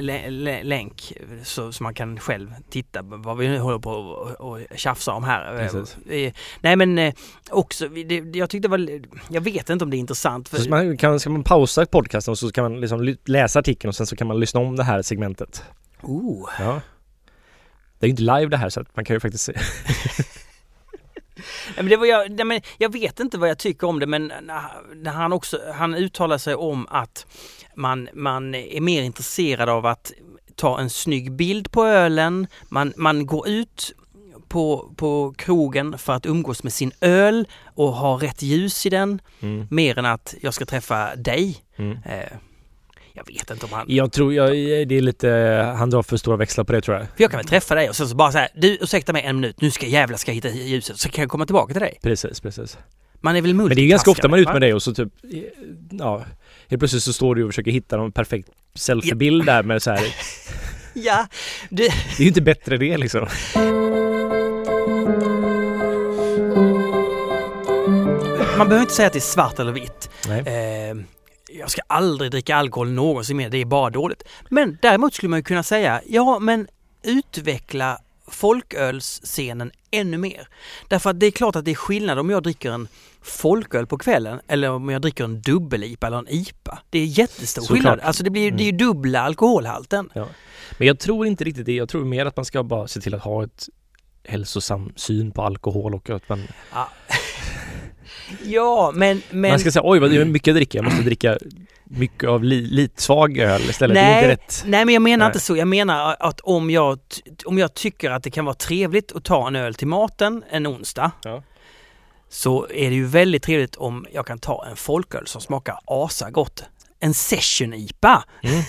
S1: lä- lä- länk så, så man kan själv titta vad vi nu håller på och, och tjafsar om här.
S2: Precis.
S1: Eh, Nej men eh, också, det, jag tyckte det var, jag vet inte om det är intressant. För,
S2: Så man kan, ska man pausa podcasten och så kan man liksom läsa artikeln och sen så kan man lyssna om det här segmentet.
S1: oh,
S2: Ja. Det är ju inte live det här så att man kan ju faktiskt se.
S1: Men det var jag, nej, men jag vet inte vad jag tycker om det men när han också, han uttalar sig om att man, man är mer intresserad av att ta en snygg bild på ölen, man, man går ut på, på krogen för att umgås med sin öl och ha rätt ljus i den,
S2: Mm.
S1: mer än att jag ska träffa dig.
S2: Mm.
S1: Eh, jag vet inte om han...
S2: Jag tror jag, det är lite, han drar för stora växlar på det tror jag.
S1: För jag kan väl träffa dig och sen så bara säga du ursäkta mig en minut, nu ska jävlar ska jag hitta ljuset, så kan jag komma tillbaka till dig.
S2: Precis, precis.
S1: Man är väl
S2: Men det är ganska ofta man är ute med dig och så typ, ja, helt plötsligt så står du och försöker hitta någon perfekt selfiebild där med så här.
S1: Ja, det,
S2: Det är ju inte bättre det liksom.
S1: man behöver inte säga att det är svart eller vitt.
S2: Nej.
S1: Eh, jag ska aldrig dricka alkohol någonsin mer, det är bara dåligt. Men däremot skulle man ju kunna säga, ja men utveckla folkölsscenen ännu mer. Därför att det är klart att det är skillnad om jag dricker en folköl på kvällen eller om jag dricker en dubbel-IPA eller en IPA. Det är jättestor
S2: Såklart.
S1: skillnad. Alltså det, blir, ju- det är ju dubbla alkoholhalten.
S2: Men jag tror inte riktigt det. Jag tror mer att man ska bara se till att ha ett hälsosam syn på alkohol och att man,
S1: Ja, men... men
S2: man ska säga oj vad det är mycket jag dricker. Jag måste dricka mycket av li, lite svag öl istället. Det är
S1: Nej,
S2: inte rätt.
S1: nej men jag menar
S2: Nej.
S1: inte så. Jag menar att om jag, om jag tycker att det kan vara trevligt att ta en öl till maten en onsdag
S2: Ja.
S1: så är det ju väldigt trevligt om jag kan ta en folköl som smakar asagott. En session-IPA.
S2: Mm.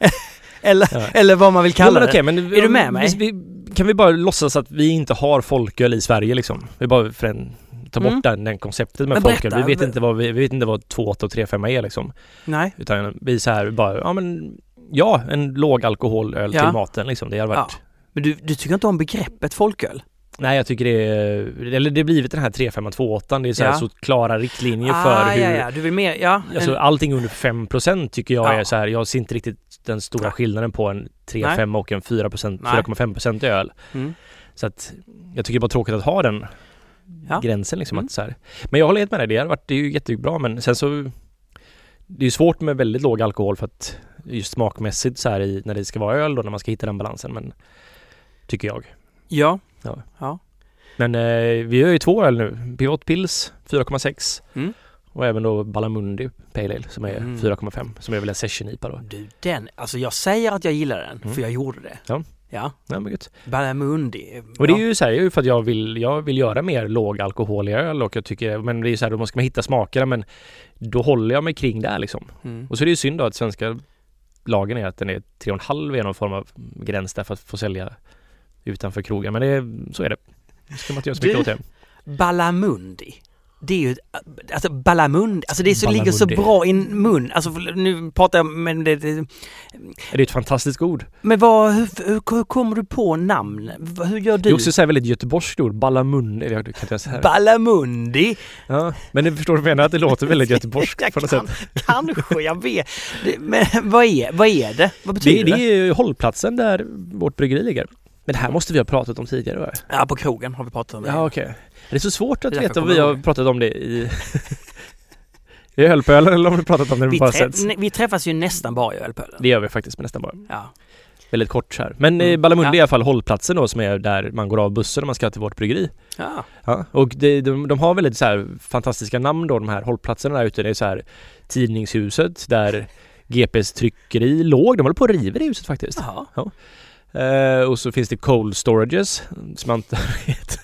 S1: eller,
S2: Ja.
S1: eller vad man vill
S2: Jo,
S1: kalla
S2: men
S1: det.
S2: okej, men
S1: Är du med mig?
S2: Vi, kan vi bara låtsas att vi inte har folköl i Sverige liksom? Vi bara för en, ta bort
S1: Mm.
S2: den, den konceptet med
S1: Men
S2: folköl. Vi vet inte vad, vi, vi vet inte vad 2,8 och 3,5 är liksom.
S1: Nej.
S2: Utan vi så här bara, ja men ja, en låg alkoholöl
S1: Ja.
S2: till maten liksom. Det har varit
S1: Ja. Men du, du tycker inte om begreppet folköl?
S2: Nej jag tycker det är, eller det har blivit den här 3,5 2,8 Det är så, här
S1: Ja.
S2: så klara riktlinjer för
S1: ah,
S2: hur
S1: ja, ja, du vill mer, ja.
S2: Alltså
S1: en,
S2: allting under 5% tycker jag
S1: Ja.
S2: är så här. Jag ser inte riktigt den stora
S1: Nej.
S2: skillnaden på en 3,5 och en 4%,
S1: Nej.
S2: 4,5% öl.
S1: mm.
S2: Så att jag tycker det är bara tråkigt att ha den
S1: Ja.
S2: gränsen liksom.
S1: Mm.
S2: Att så här. Men jag håller helt med dig, det har varit, det är ju jättebra men sen så Det är ju svårt med väldigt låg alkohol för att just smakmässigt så här i, när det ska vara öl då när man ska hitta den balansen men Tycker jag.
S1: Ja.
S2: Men eh, vi har ju två öl nu. Pivot Pils 4,6
S1: Mm.
S2: och även då Balamundi Pale Ale som är
S1: Mm.
S2: 4,5 som är väl en session IPA då.
S1: Du, den, alltså jag säger att jag gillar den,
S2: Mm.
S1: för jag gjorde det.
S2: Ja.
S1: Ja.
S2: Ja, men gött.
S1: Balamundi.
S2: Och det är ju så här, ju för att jag vill, jag vill göra mer lågalkoholiga öl och jag tycker, men det är så här, då ska man hitta smakerna men då håller jag mig kring där liksom.
S1: Mm.
S2: Och så är det ju synd då att svenska lagen är att den är 3,5 är någon form av gräns där för att få sälja utanför krogen. Men det så är det. Det ska man inte göra så mycket
S1: Du-
S2: åt det.
S1: Balamundi. Det är ju, alltså Balamund, alltså det är så, ligger så bra i mun. Alltså nu pratar jag, men det, det
S2: Det är ett fantastiskt ord.
S1: men vad, hur, hur, hur kommer du på namn? Hur gör
S2: Det
S1: du?
S2: är också så här väldigt göteborgskt ord. Ballamun, eller jag kan inte säga
S1: Ballamundi?
S2: Ja, men du förstår jag menar? Att det låter väldigt göteborgskt på något
S1: kan-
S2: sätt.
S1: Kanske, jag vet. Det, men vad är, vad är det? Vad
S2: Det,
S1: betyder
S2: det
S1: det?
S2: är ju hållplatsen där vårt bryggeri ligger. Men det här måste vi ha pratat om tidigare va?
S1: Ja, på krogen har vi pratat om det.
S2: Ja okej. Det är så svårt att veta om vi har pratat om det i... I ölpölen eller om vi pratat om det
S1: vi,
S2: bara
S1: trä,
S2: setts.
S1: ne- vi träffas ju nästan bara i ölpölen.
S2: Det gör vi faktiskt nästan bara.
S1: Ja.
S2: Väldigt kort här. Men
S1: Mm.
S2: mm. Ballamundi
S1: Ja.
S2: är i alla fall hållplatsen då som är där man går av bussen när man ska till vårt bryggeri.
S1: ja.
S2: Ja. Och det, de, de har väldigt så fantastiska namn då de här hållplatserna där ute. Det är så här Tidningshuset där GPs tryckeri låg. De håller på att riva det huset faktiskt.
S1: Jaha.
S2: Eh, och så finns det Cold Storages som man vet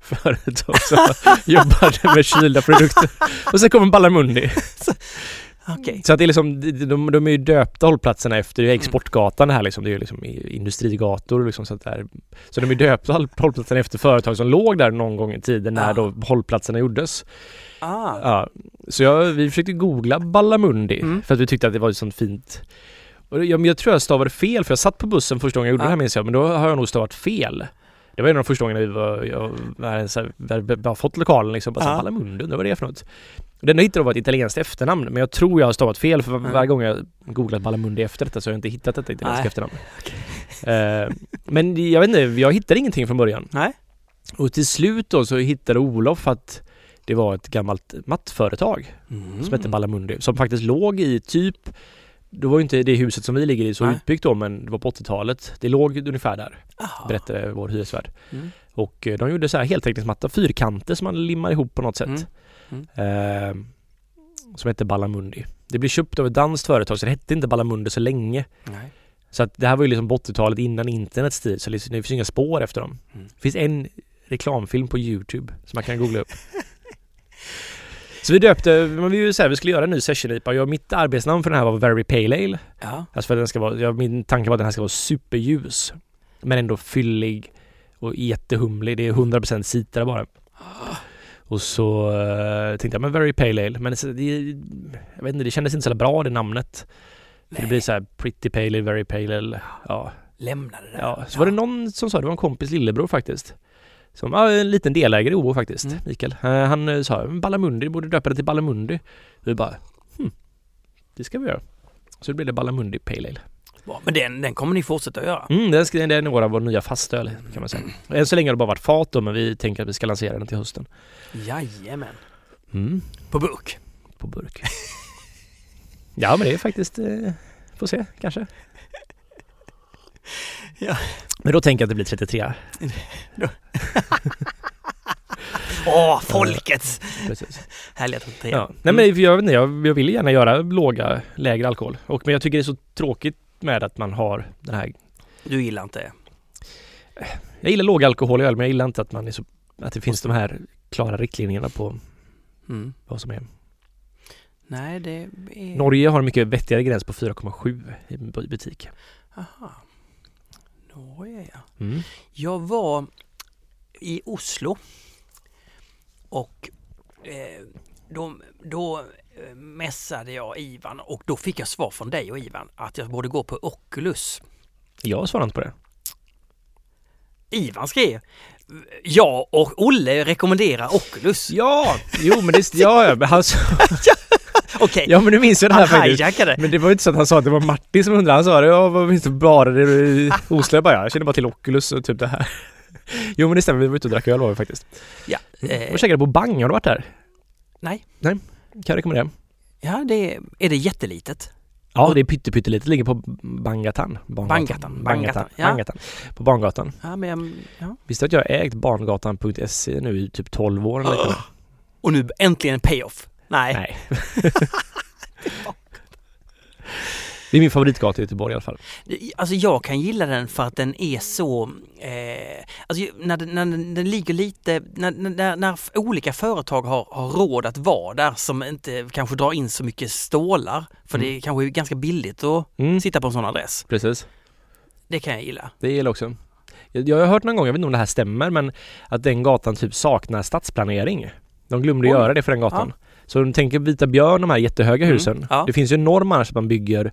S2: företag som jobbar med kylda produkter. Och sen kommer Ballamundi.
S1: Okej.
S2: Så att det är liksom, de, de, är ju döpta hållplatserna efter det är Exportgatan här liksom. Det är ju liksom industrigator liksom så att där. Så de är döpta håll- hållplatserna efter företag som låg där någon gång i tiden när
S1: Ja.
S2: då hållplatserna gjordes.
S1: Ah.
S2: Ja. Så jag, vi försökte googla Ballamundi
S1: Mm.
S2: för att vi tyckte att det var ett sånt fint jag, jag tror jag stavade fel för jag satt på bussen första gången jag gjorde
S1: Ja.
S2: det här minns jag men då har jag nog stavat fel. Det var en av de första gångerna vi var, jag var hade bara fått lokalen liksom. Bara. Ballamundi, undrar vad det är för något. Den jag hittade var ett italienskt efternamn men jag tror jag har stavat fel för varje gång jag googlat Ballamundi efter detta så har jag inte hittat detta italienska efternamn. Eh, men jag vet inte, jag hittade ingenting från början.
S1: Nej.
S2: Och till slut då så hittade Olof att det var ett gammalt mattföretag
S1: Mm.
S2: som hette Ballamundi som faktiskt låg i typ då var ju inte det huset som vi ligger i så
S1: Nej.
S2: utbyggt då men det var på 80-talet. Det låg ungefär där,
S1: Aha.
S2: berättade vår hyresvärd.
S1: Mm.
S2: Och eh, de gjorde så här heltäckningsmatta, fyrkanter som man limmar ihop på något sätt.
S1: Mm.
S2: Eh, som hette Ballamundi. Det blev köpt av ett danskt företag så det hette inte Ballamundi så länge.
S1: Nej.
S2: Så att det här var ju liksom på 80-talet innan internets tid så liksom, det finns inga spår efter dem.
S1: Mm.
S2: Det finns en reklamfilm på Youtube som man kan googla upp. så vi döpte, men vi, så här, vi skulle göra en ny session IPA. Jag, mitt arbetsnamn för den här var Very Pale Ale.
S1: Ja.
S2: Alltså för att den ska vara, jag, min tanke var att den här ska vara superljus. Men ändå fyllig och jättehumlig. Det är 100% citra bara. Och så uh, tänkte jag, men Very Pale Ale. Men det, jag vet inte, det kändes inte så bra det namnet. Det blir så här Pretty Pale Ale, Very Pale Ale. Ja,
S1: Lämna det där.
S2: ja. Så var det någon som sa, det var en kompis lillebror faktiskt. Som, ja, en liten delägare i OO faktiskt,
S1: Mm.
S2: Mikael. Eh, han eh, sa, Ballamundi, du borde döpa det till Ballamundi. Vi bara, hm, det ska vi göra. Så det blev det Ballamundi Pale Ale.
S1: Men den, den kommer ni fortsätta att göra?
S2: Mm, det, ska, det är några av våra nya fastöl kan man säga. Än så länge har det bara varit fat då, men vi tänker att vi ska lansera den till hösten.
S1: Jajamän.
S2: Mm,
S1: På burk?
S2: på burk. ja, men det är faktiskt, eh, får se kanske.
S1: Ja.
S2: Men då tänker jag att det blir 33.
S1: Åh, folkets
S2: Precis.
S1: härliga 33.
S2: Ja. Nej men jag vet inte, jag, jag vill gärna göra låga, lägre alkohol. Och, men jag tycker det är så tråkigt med att man har den här...
S1: Du gillar inte?
S2: Jag gillar låg alkohol i öl men jag gillar inte att man är så... Att det finns de här klara riktlinjerna på
S1: Mm.
S2: vad som är.
S1: Nej, det är...
S2: Norge har en mycket vettigare gräns på 4,7 i bu- butik.
S1: Aha. Norge, ja.
S2: Mm.
S1: Jag var i Oslo och eh, då, då eh, mässade jag Ivan och då fick jag svar från dig och Ivan att jag borde gå på Oculus.
S2: Jag svarar inte på det.
S1: Ivan skrev jag och Olle rekommenderar Oculus.
S2: Ja! Jo men det... Ja, ja men han.
S1: Okej,
S2: Ja men nu minns jag det här
S1: han
S2: faktiskt.
S1: hijackade.
S2: Men det var inte så att han sa att det var Martin som undrade. Han sa det, ja vad finns det bara det i Oslo? Jag bara, ja, jag känner bara till Oculus och typ det här. Jo men det stämmer, vi var ute och drack öl var vi faktiskt.
S1: Ja, eh,
S2: Och käkade på Bang, har du varit där?
S1: Nej.
S2: Nej, kan jag rekommendera.
S1: ja det är, är det jättelitet?
S2: Ja, det är pyttepyttelitet. ligger på Bangatan.
S1: Bangatan,
S2: Bangatan.
S1: Bangatan, ja.
S2: Bangatan. På Barngatan.
S1: Ja, men jag- ja.
S2: Visste du att jag har ägt barngatan.se nu i typ 12 år eller liknande?
S1: Och nu äntligen en payoff. Nej.
S2: Nej. det är min favoritgata i Göteborg i alla fall.
S1: Alltså jag kan gilla den för att den är så, eh, alltså när, den, när den, ligger lite, när, när, när olika företag har, har råd att vara där som inte kanske drar in så mycket stålar, för
S2: Mm.
S1: det är kanske är ganska billigt att
S2: Mm,
S1: sitta på en sån adress.
S2: precis.
S1: Det kan jag gilla.
S2: Det gillar jag också. Jag, jag har hört någon gång, jag vet inte om det här stämmer, men att den gatan typ saknar stadsplanering. De glömde
S1: Oj.
S2: göra det för den gatan. Så de tänker Vita Björn, de här jättehöga
S1: Mm,
S2: husen.
S1: ja.
S2: Det finns ju en norm annars att man bygger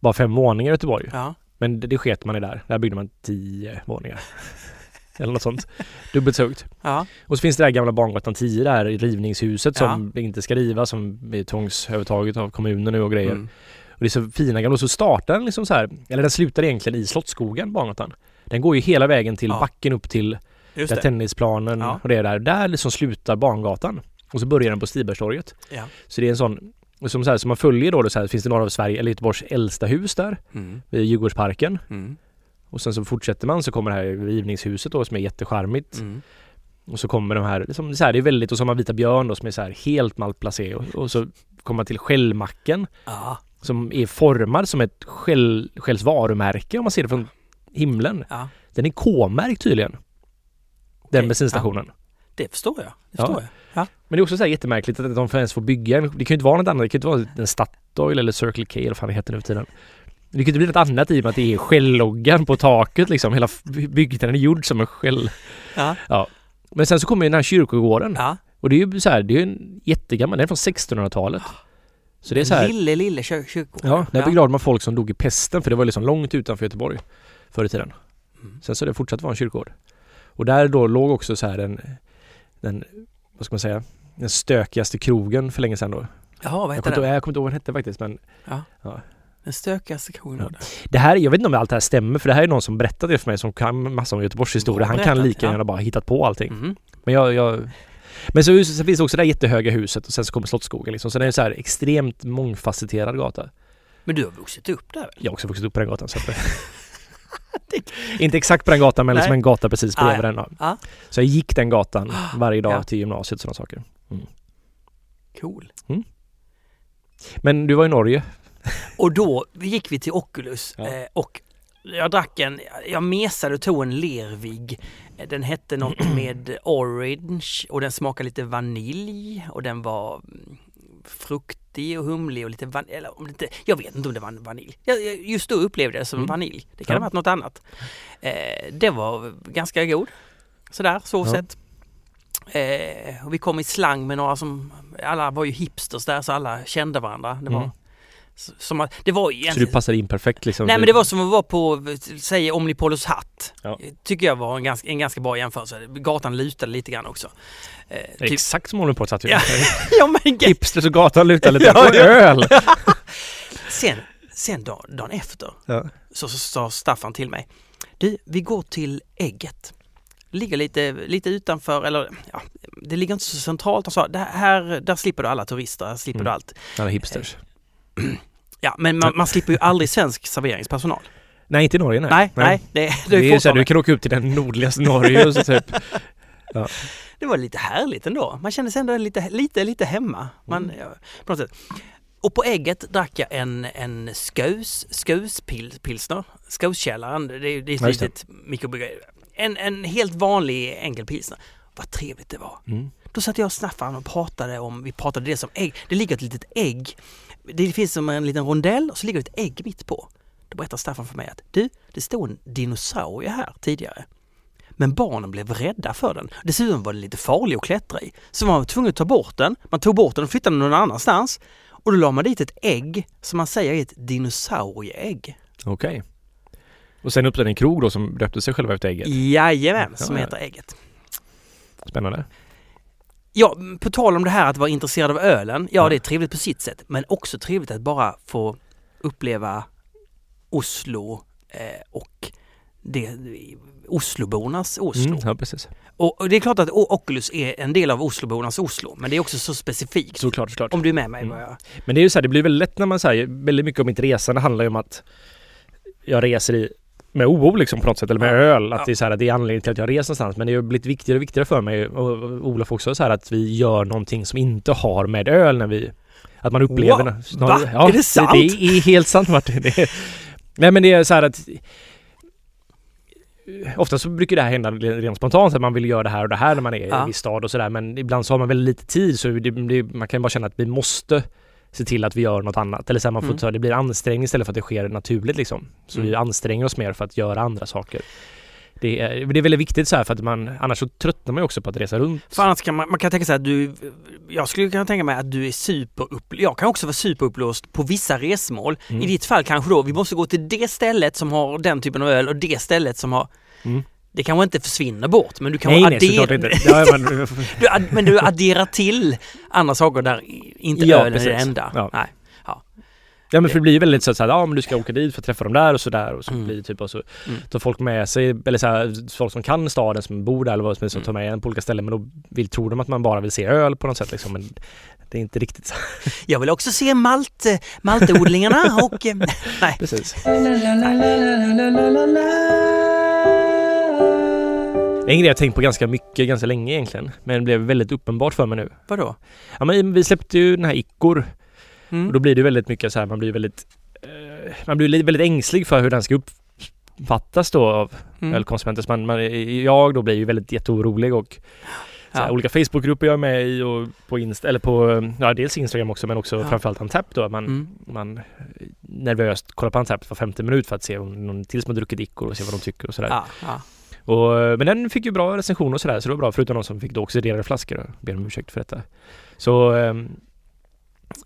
S2: bara fem våningar i Göteborg.
S1: Ja.
S2: Men det, det sket man i där. Där byggde man tio våningar. Eller något sånt. Dubbelt så högt.
S1: Ja.
S2: Och så finns det där gamla Bangatan 10 där i rivningshuset som inte ska rivas som är tvångsövertaget av kommunen nu och grejer.
S1: Mm.
S2: Och det är så fina gamla och så startar den liksom så här, eller den slutar egentligen i Slottsskogen, Bangatan. Den går ju hela vägen till backen upp till
S1: Just
S2: där
S1: det.
S2: tennisplanen
S1: Ja.
S2: och det är där. Där liksom slutar Bangatan. Och så börjar den på Stibergstorget.
S1: Ja.
S2: Så det är en sån, som, så här, som man följer då, då så här, finns det några av Sverige, eller Göteborgs äldsta hus där
S1: Mm.
S2: vid Djurgårdsparken.
S1: Mm.
S2: Och sen så fortsätter man så kommer det här rivningshuset då som är jättecharmigt.
S1: Mm.
S2: Och så kommer de här, liksom, så här det är väldigt, och så har man Vita Björn då som är så här helt malplacé och, och så kommer man till Skällmacken
S1: Ja.
S2: som är formad som ett Shell, Shells varumärke om man ser det från himlen.
S1: ja,
S2: Den är K-märkt tydligen. Den
S1: Okej,
S2: bensinstationen.
S1: Det förstår jag. Det
S2: Ja.
S1: förstår jag.
S2: Men det är också så här jättemärkligt att de får ens få bygga en, det kan ju inte vara något annat, det kan ju inte vara en Statoil eller Circle K eller vad fan det heter nu för tiden. Det kan ju inte bli något annat i och med att det är Shell-loggan på taket liksom. Hela byggnaden är gjord som en Shell.
S1: Ja.
S2: Men sen så kommer ju den här kyrkogården.
S1: Ja.
S2: Och det är ju så här, det är ju en jättegammal, den är från 1600-talet. Så det är så här,
S1: Lille, lille kyr- kyrkogård.
S2: ja, där begravde man folk som dog i pesten för det var liksom långt utanför Göteborg förr i tiden.
S1: Mm.
S2: Sen så har det fortsatt vara en kyrkogård. Och där då låg också så här den, den, vad ska man säga, den stökigaste krogen för länge sedan då.
S1: Jaha, vad
S2: inte,
S1: den?
S2: jag kommer inte ihåg vad den hette faktiskt men
S1: Den stökigaste krogen.
S2: Ja.
S1: det.
S2: här, jag vet inte om allt det här stämmer för det här är någon som berättade det för mig som kan massa om Göteborgs historia. Han kan lika
S1: ja.
S2: gärna bara hittat på allting.
S1: Mhm.
S2: Men jag, jag men så, så finns det också det här jättehöga huset och sen så kommer Slottsskogen liksom. Så det är en så här extremt mångfacetterad gata.
S1: Men du har vuxit upp där väl?
S2: Jag har också vuxit upp på den gatan så att Inte exakt på den gatan men
S1: Nej.
S2: liksom en gata precis
S1: Ah,
S2: bredvid
S1: ja.
S2: den. Ja. Så jag gick den gatan varje dag
S1: Ja.
S2: till gymnasiet och sådana saker.
S1: Cool.
S2: Men du var i Norge.
S1: Och då gick vi till Oculus
S2: Ja.
S1: eh, och jag drack en, jag mesade och tog en lervig. Den hette något med orange och den smakade lite vanilj och den var mm, fruktig och humlig och lite vanilj. Eller om det inte, jag vet inte om det var vanilj. Jag, just då upplevde jag det som
S2: Mm.
S1: vanilj. Det kan
S2: Ja.
S1: ha varit något annat. Eh, det var ganska god. Sådär, så
S2: Ja.
S1: sett. Eh, och vi kom i slang med några som, alla var ju hipsters där så alla kände varandra. Det var,
S2: Mm.
S1: Som att, det var ju
S2: Så
S1: egentligen...
S2: du passade in perfekt liksom.
S1: Nej men det var som att vara på, säg Omnipolos hatt.
S2: Ja.
S1: Tycker jag var en ganska, en ganska bra jämförelse. Gatan lutade lite grann också. Eh, typ,
S2: Exakt som håller på att satt
S1: Ja. ja men
S2: Hipsters och gatan lutar lite.
S1: Ja, ja.
S2: öl!
S1: sen, sen dag, dagen efter
S2: Ja.
S1: så, sa Staffan till mig. Du, vi går till Ägget. Ligger lite, lite utanför, eller ja, det ligger inte så centralt. Han sa, det här, där slipper du alla turister, här slipper
S2: Mm.
S1: du allt.
S2: Alla hipsters.
S1: Ja, men man, man slipper ju aldrig svensk serveringspersonal.
S2: Nej inte i Norge nej.
S1: Nej, nej, det, det,
S2: Det är ju så här, du kan åka upp till den nordligaste Norge och så typ.
S1: det var lite härligt ändå. Man kände sig ändå lite, lite, lite hemma. Man,
S2: Mm.
S1: ja, på något sätt. Och på ägget drack jag en, en skaus, skauspilsner. Skauskällaren, det, är- det är ett
S2: Ja,
S1: litet mikrobryggeri. En, en helt vanlig enkel pilsner. Vad trevligt det var.
S2: Mm.
S1: Då satt jag och Staffan och pratade om, vi pratade det som ägg. Det ligger ett litet ägg. Det finns som en liten rondell och så ligger det ett ägg mitt på. Då berättar Staffan för mig att du, det stod en dinosaurie här tidigare. Men barnen blev rädda för den. Dessutom var den lite farlig att klättra i. Så man var tvungen att ta bort den. Man tog bort den och flyttade den någon annanstans. Och då la man dit ett ägg som man säger är ett dinosaurieägg.
S2: Okej. Och sen öppnade en krog då som döpte sig själva efter ägget.
S1: Jajamän,
S2: Ja,
S1: som heter ägget.
S2: Spännande.
S1: Ja, på tal om det här att vara intresserad av ölen. Ja,
S2: Ja.
S1: det är trevligt på sitt sätt. Men också trevligt att bara få uppleva Oslo eh, och det, Oslobornas Oslo.
S2: Mm, ja precis.
S1: Och, och det är klart att Oculus är en del av Oslobornas Oslo, men det är också så specifikt.
S2: Såklart, såklart.
S1: Om du är med mig
S2: Mm.
S1: jag...
S2: Men det är ju så här, det blir väldigt lätt när man säger väldigt mycket om mitt resande handlar ju om att jag reser i med oro liksom på något sätt eller med
S1: Ja.
S2: öl. Att
S1: Ja.
S2: det är så här, det är anledningen till att jag reser någonstans. Men det har blivit viktigare och viktigare för mig och Olof också så här att vi gör någonting som inte har med öl när vi... Att man upplever...
S1: Wow.
S2: snarare-
S1: Va? Är det sant?
S2: Det, det är helt sant Martin. Det är, nej men det är så här att Ofta så brukar det här hända rent spontant, att man vill göra det här och det här när man är i
S1: Ja.
S2: viss stad och sådär. Men ibland så har man väldigt lite tid så det, man kan bara känna att vi måste se till att vi gör något annat. Eller så här, man får
S1: Mm.
S2: ta, det blir ansträngning istället för att det sker naturligt liksom. Så
S1: Mm.
S2: vi anstränger oss mer för att göra andra saker. det är, det är väldigt viktigt så här för att man annars så tröttnar man ju också på att resa runt.
S1: För annars kan man, man kan tänka sig att du, jag skulle kunna tänka mig att du är superuppblåst, jag kan också vara superuppblåst på vissa resmål.
S2: Mm.
S1: I ditt fall kanske då, vi måste gå till det stället som har den typen av öl och det stället som har
S2: Mm.
S1: Det kanske inte försvinner bort men du kan
S2: Nej, nej,
S1: addera,
S2: såklart inte. Ja, men,
S1: du, add- men du adderar till andra saker där inte
S2: Ja,
S1: ölen är
S2: precis.
S1: det enda.
S2: Ja.
S1: Nej.
S2: ja men för det blir ju väldigt så att ja men du ska åka dit för att träffa dem där och så där och så
S1: Mm.
S2: blir typ och så
S1: Mm.
S2: tar folk med sig, eller så här, folk som kan staden som bor där eller vad som helst som
S1: Mm.
S2: tar med en på olika ställen men då vill, tror de att man bara vill se öl på något sätt liksom men det är inte riktigt så.
S1: Jag vill också se malt, eh, maltodlingarna och... eh, Nej.
S2: Precis. Är en grej jag tänkt på ganska mycket, ganska länge egentligen. Men det blev väldigt uppenbart för mig nu.
S1: Vadå?
S2: Ja men vi släppte ju den här Ickor
S1: Mm.
S2: och då blir det väldigt mycket så här, man blir väldigt eh, Man blir li- väldigt ängslig för hur den ska uppfattas då av
S1: Mm.
S2: ölkonsumenter. Så man, man, jag då blir ju väldigt jätteorolig och så här,
S1: Ja.
S2: olika Facebookgrupper jag är med i och på Insta, eller på, ja dels Instagram också men också
S1: Ja.
S2: framförallt Antapp då. Man,
S1: Mm.
S2: man nervöst kollar på Antapp var femte minut för att se om någon till som har druckit Ickor och se vad de tycker och sådär.
S1: Ja.
S2: Och, men den fick ju bra recensioner och sådär så det var bra förutom de som fick då oxiderade flaskor. och Ber om ursäkt för detta. Så ehm,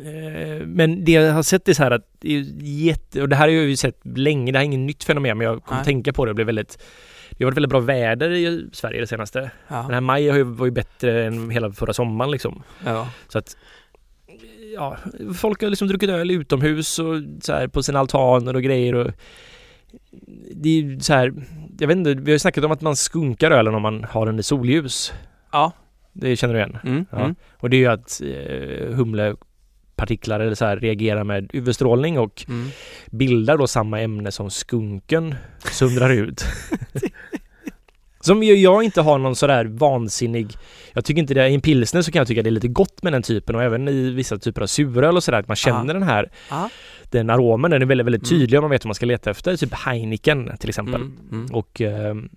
S2: eh, men det jag har sett är så här att det är jätte, och det här har jag ju sett länge, det här är inget nytt fenomen men jag kom att tänka på det och blev väldigt Det har varit väldigt bra väder i Sverige det senaste. Den
S1: ja.
S2: här maj har ju, var ju bättre än hela förra sommaren liksom.
S1: ja.
S2: Så att Ja, folk har liksom druckit öl utomhus och så här på sina altaner och grejer och Det är så här Jag vet inte, vi har ju snackat om att man skunkar ölen om man har den i solljus.
S1: Ja.
S2: Det känner du igen?
S1: Mm.
S2: Ja.
S1: Mm.
S2: Och det är ju att eh, humlepartiklar eller så här reagerar med UV-strålning och
S1: Mm.
S2: bildar då samma ämne som skunken söndrar ut. Som ju jag inte har någon sådär vansinnig Jag tycker inte det, i en pilsner så kan jag tycka det är lite gott med den typen och även i vissa typer av suröl och sådär att man känner
S1: Ja.
S2: den här
S1: Ja.
S2: Den aromen, den är väldigt, väldigt
S1: Mm.
S2: tydlig om man vet vad man ska leta efter. Typ Heineken till exempel.
S1: Mm. Mm.
S2: Och ehm,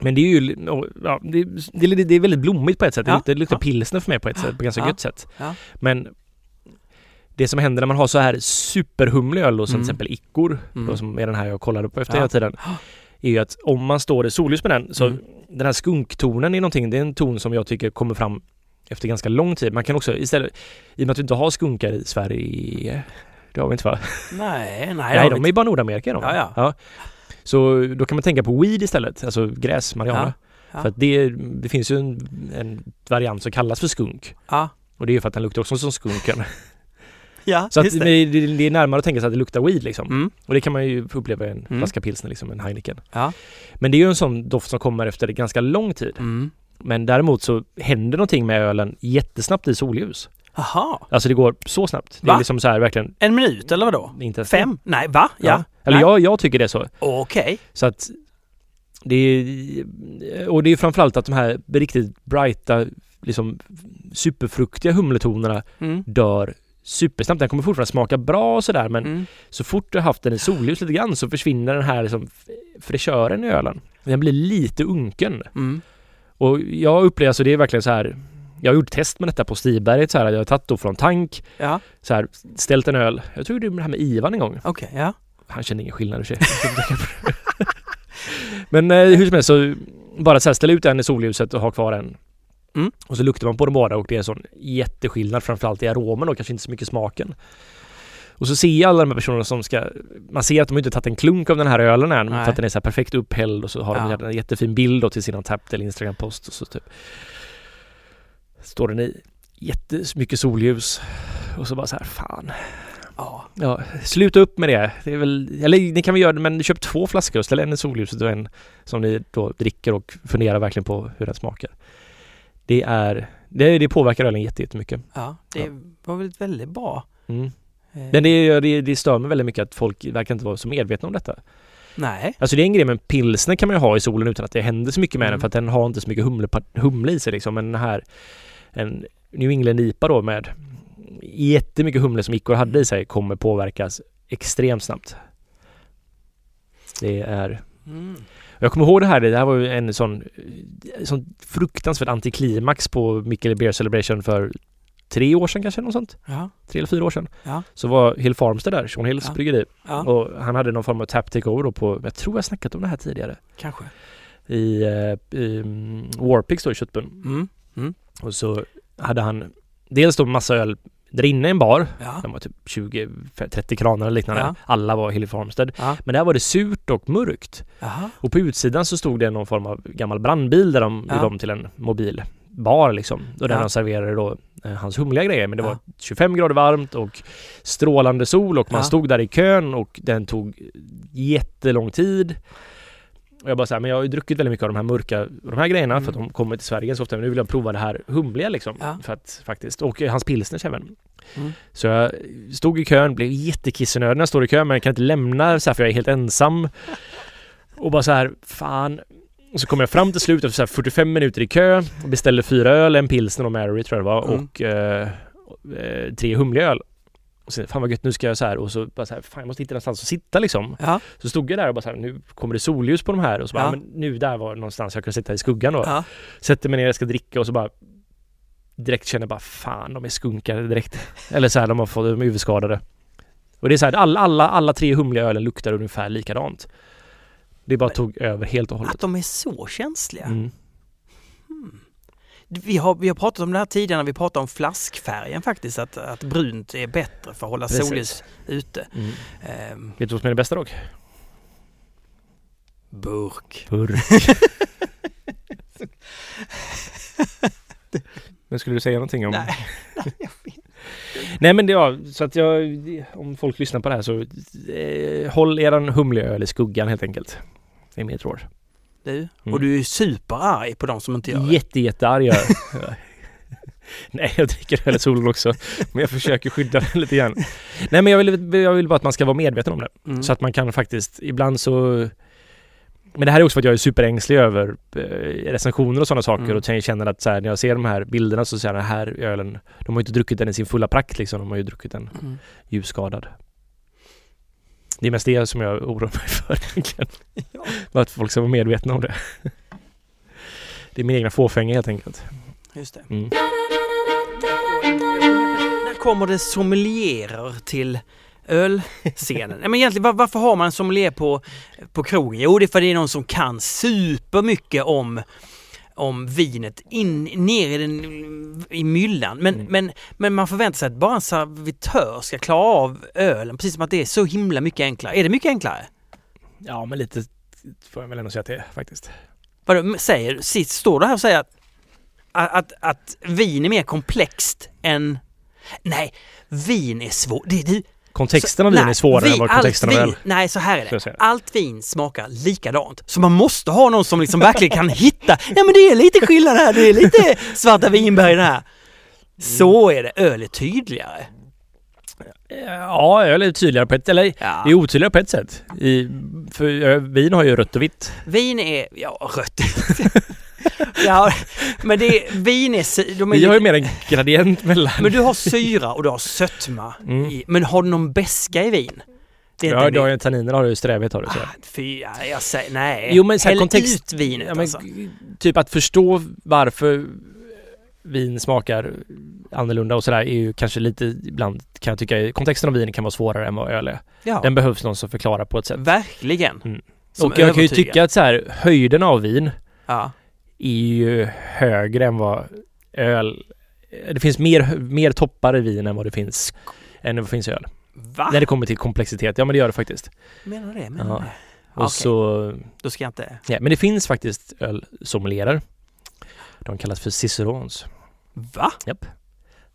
S2: men det är ju, ja, det, det, det är väldigt blommigt på ett sätt. Det
S1: Ja,
S2: det luktar
S1: ja.
S2: pilsner för mig på ett sätt, på ganska
S1: Ja,
S2: gött sätt.
S1: ja.
S2: Men det som händer när man har så här superhumlig öl då, som
S1: Mm.
S2: till exempel Ickor,
S1: Mm.
S2: då, som är den här jag kollade på efter
S1: Ja.
S2: hela tiden, är ju att om man står i solljus med den så
S1: Mm.
S2: den här skunktonen är någonting, det är en ton som jag tycker kommer fram efter ganska lång tid. Man kan också istället, i och med att vi inte har skunkar i Sverige, det har vi inte va?
S1: Nej, nej.
S2: Nej, de är ju bara Nordamerika de.
S1: Ja, ja.
S2: Så då kan man tänka på weed istället, alltså gräs, marijuana.
S1: Ja.
S2: För att det, det finns ju en, en variant som kallas för skunk.
S1: Ja,
S2: Och det är ju för att den luktar också som skunken.
S1: ja
S2: Så att. Det,
S1: det
S2: är närmare att tänka sig att det luktar weed liksom.
S1: Mm.
S2: Och det kan man ju uppleva i en
S1: Mm.
S2: flaska pilsner liksom, en Heineken.
S1: Ja.
S2: Men det är ju en sån doft som kommer efter ganska lång tid.
S1: Mm.
S2: Men däremot så händer någonting med ölen jättesnabbt i solljus.
S1: Aha.
S2: Alltså det går så snabbt. Det
S1: Va?
S2: är liksom så här verkligen
S1: En minut eller vadå?
S2: inte ens
S1: Fem? Nej, va? Ja.
S2: Eller
S1: Nej.
S2: jag, jag tycker det är så.
S1: Okej.
S2: Så att det är, och det är framförallt att de här riktigt brighta, liksom superfruktiga humletonerna
S1: Mm.
S2: dör supersnabbt. Den kommer fortfarande smaka bra och sådär men
S1: Mm.
S2: så fort du har haft den i solljus lite grann så försvinner den här liksom fräschören i ölen. Den blir lite unken.
S1: Mm.
S2: Och jag upplever, alltså det är verkligen så här jag har gjort test med detta på Stiberget så här. Jag har tagit då från tank,
S1: Ja,
S2: så här, ställt en öl. Jag tror det är det här med Ivan en gång.
S1: okej. ja.
S2: Han känner ingen skillnad i och för sig. Men eh, hur som helst så bara så här ställa ut den i solljuset och ha kvar den.
S1: Mm.
S2: Och så luktar man på dem båda och det är en sån jätteskillnad framförallt i aromen och kanske inte så mycket smaken. Och så ser jag alla de här personerna som ska Man ser att de inte tagit en klunk av den här ölen än
S1: Nej.
S2: för att den är så här perfekt upphälld och så har
S1: Ja.
S2: de en jättefin bild då till sin Untapped eller Instagram-post och så typ Står den i jättemycket solljus och så bara så här fan
S1: Ja.
S2: Ja, sluta upp med det. det är väl, eller ni kan väl göra det, men köp två flaskor och ställ en i solljuset och en som ni då dricker och funderar verkligen på hur den smakar. Det är, det, det påverkar ölen jätte- jättemycket.
S1: ja. Det
S2: Ja.
S1: var väl väldigt bra.
S2: Mm.
S1: Eh,
S2: Men det, det, det stör mig väldigt mycket att folk verkar inte vara så medvetna om detta.
S1: Nej.
S2: Alltså det är en grej med pilsner kan man ju ha i solen utan att det händer så mycket med
S1: Mm.
S2: den för att den har inte så mycket humle, humle i sig liksom. Men den här, en New England IPA då med jättemycket humle som Ickor hade i sig kommer påverkas extremt snabbt. Det är
S1: Mm.
S2: Jag kommer ihåg det här, det här var ju en sån, sån fruktansvärt antiklimax på Mikkel Beer Celebration för tre år sedan kanske, något sånt.
S1: Ja.
S2: Tre eller fyra år sedan.
S1: Ja.
S2: Så var Hill Farmstead där, Sean Hills
S1: Ja.
S2: bryggeri.
S1: Ja.
S2: Och han hade någon form av tap takeover då på, jag tror jag snackat om det här tidigare.
S1: Kanske.
S2: I, eh, i mm, Warpix då i Köttbun.
S1: Mm.
S2: Och så hade han dels då massa öl där inne i en bar.
S1: Ja.
S2: Den var typ 20-30 kranar eller liknande.
S1: Ja.
S2: Alla var Hill Farmstead.
S1: Ja.
S2: Men där var det surt och mörkt.
S1: Jaha.
S2: Och på utsidan så stod det någon form av gammal brandbil där de
S1: Ja.
S2: gjorde om till en mobil bar liksom. Och där
S1: Ja.
S2: de serverade då eh, hans humliga grejer. Men det
S1: Ja.
S2: var 25 grader varmt och strålande sol och man
S1: Ja.
S2: stod där i kön och den tog jättelång tid. Och jag bara såhär, men jag har ju druckit väldigt mycket av de här mörka, de här grejerna för att
S1: Mm.
S2: de kommer till Sverige så ofta. Men nu vill jag prova det här humliga liksom.
S1: Ja.
S2: För att faktiskt, och eh, hans pilsners även.
S1: Mm.
S2: Så jag stod i kön, blev jättekissenödig när jag står i kön men jag kan inte lämna så här för jag är helt ensam. Och bara så här, fan. Och så kom jag fram till slut efter så här 45 minuter i kö och beställde fyra öl, en pilsner och Mary tror jag det var
S1: Mm.
S2: och eh, eh, tre humliga öl. Och sen, fan vad gött, nu ska jag så här och så bara så här, fan jag måste hitta någonstans att sitta liksom.
S1: Ja.
S2: Så stod jag där och bara så här, nu kommer det solljus på de här och så bara,
S1: Ja.
S2: men nu där var någonstans jag kunde sitta i skuggan då.
S1: Ja.
S2: Sätter mig ner, jag ska dricka och så bara direkt känner bara fan de är skunkade direkt. Eller så här, de har fått, de är huvudskadade. Och det är så här, alla, alla, alla tre humliga ölen luktar ungefär likadant. Det bara
S1: Men-
S2: tog över helt och hållet.
S1: Att de är så känsliga.
S2: Mm.
S1: Vi har, vi har pratat om det här tidigare när vi pratade om flaskfärgen faktiskt. Att, att brunt är bättre för att hålla
S2: Precis.
S1: solljus ute.
S2: Mm.
S1: Ehm,
S2: Vet du vad som är det bästa dock?
S1: burk.
S2: Burk. Men skulle du säga någonting om...
S1: Nej.
S2: Nej men det var så att jag, om folk lyssnar på det här så eh, håll eran humliga öl i skuggan helt enkelt. Är mitt råd.
S1: Du,
S2: Mm.
S1: och du är superarg på de som inte gör det.
S2: Jätte, jättearg. Nej, jag dricker öl i solen också. Men jag försöker skydda den lite grann. Nej, men jag vill, jag vill bara att man ska vara medveten om det.
S1: Mm.
S2: Så att man kan faktiskt, ibland så... Men det här är också för att jag är superängslig över eh, recensioner och sådana saker
S1: Mm.
S2: och känner att så här, när jag ser de här bilderna så säger jag den här ölen, de har ju inte druckit den i sin fulla prakt liksom, de har ju druckit den
S1: Mm.
S2: ljusskadad. Det är mest det som jag oroar mig för egentligen.
S1: Ja.
S2: Att folk ska vara medvetna om det. Det är min egna fåfänga helt enkelt.
S1: Just det.
S2: Mm.
S1: När kommer det sommelierer till ölscenen? Men egentligen, var, varför har man en sommelier på, på krogen? Jo, det är för att det är någon som kan supermycket om om vinet in, ner i, den, i myllan. Men,
S2: Mm.
S1: men, men man förväntar sig att bara en servitör ska klara av ölen, precis som att det är så himla mycket enklare. Är det mycket enklare?
S2: Ja, men lite får jag väl ändå säga att det är faktiskt.
S1: Vad säger, sitt, står du här och säger att, att, att, att vin är mer komplext än... Nej, vin är svårt. Det, det,
S2: Kontexten av vin
S1: nej,
S2: är svårare
S1: vin-
S2: än vad kontexten av öl.
S1: Nej, så här är det. Allt vin smakar likadant. Så man måste ha någon som liksom verkligen kan hitta, ja men det är lite skillnad här, det är lite svarta vinbär här. Så är det, öl är tydligare.
S2: Ja, öl är tydligare på ett, eller
S1: Ja.
S2: det är otydligare på ett sätt. I, för ö, vin har ju rött och vitt.
S1: Vin är, ja rött. ja, men det är, vin är, de är
S2: Vi har ju
S1: lite-
S2: mer en gradient mellan.
S1: Men du har syra och du har sötma.
S2: Mm.
S1: I, men har du någon beska i vin? Det
S2: Ja, du har ju tanniner har du ju strävhet har du så.
S1: Ah, fy, ja, jag säger nej.
S2: Jo, men så här
S1: Häll
S2: kontext-
S1: ut vinet
S2: Ja, men,
S1: alltså.
S2: Typ att förstå varför vin smakar annorlunda och sådär är ju kanske lite ibland kan jag tycka kontexten av vin kan vara svårare än vad öl är.
S1: Ja,
S2: Den behövs någon som förklarar på ett sätt.
S1: verkligen.
S2: Mm. Och jag kan ju tycka att så här höjden av vin
S1: Ja.
S2: är ju högre än vad öl... Det finns mer, mer toppar i vin än vad det finns än vad det finns i öl.
S1: Va?
S2: När det kommer till komplexitet. Ja men det gör det faktiskt.
S1: Menar du det? Menar
S2: Ja.
S1: det?
S2: Och
S1: Okej.
S2: så...
S1: Då ska jag inte...
S2: Ja, men det finns faktiskt ölsommelierer. De kallas för cicerons.
S1: Va?
S2: Japp.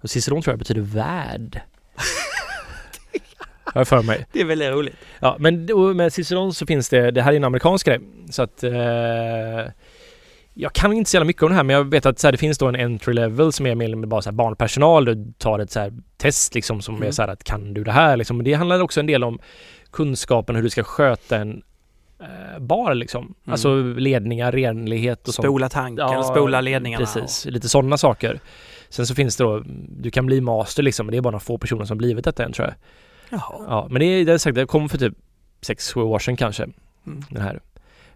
S2: Och ciceron tror jag betyder värd. Har jag för mig.
S1: Det är väldigt roligt.
S2: Ja, men med ciceron så finns det, det här är en amerikansk grej. Så att eh, jag kan inte så jävla mycket om det här men jag vet att så här, det finns då en entry level som är mer mindre bara så här barnpersonal. Du tar ett så här test liksom som
S1: Mm.
S2: är så här att kan du det här liksom. Men det handlar också en del om kunskapen hur du ska sköta en bar liksom. Alltså ledningar, renlighet och sånt.
S1: Spola tanken, spola ledningarna.
S2: Precis, lite sådana saker. Sen så finns det då, du kan bli master liksom, men det är bara några få personer som blivit detta än tror jag.
S1: Jaha.
S2: Ja, men det är, det är sagt, det kom för typ 6-7 år sedan kanske.
S1: Mm.
S2: Det här.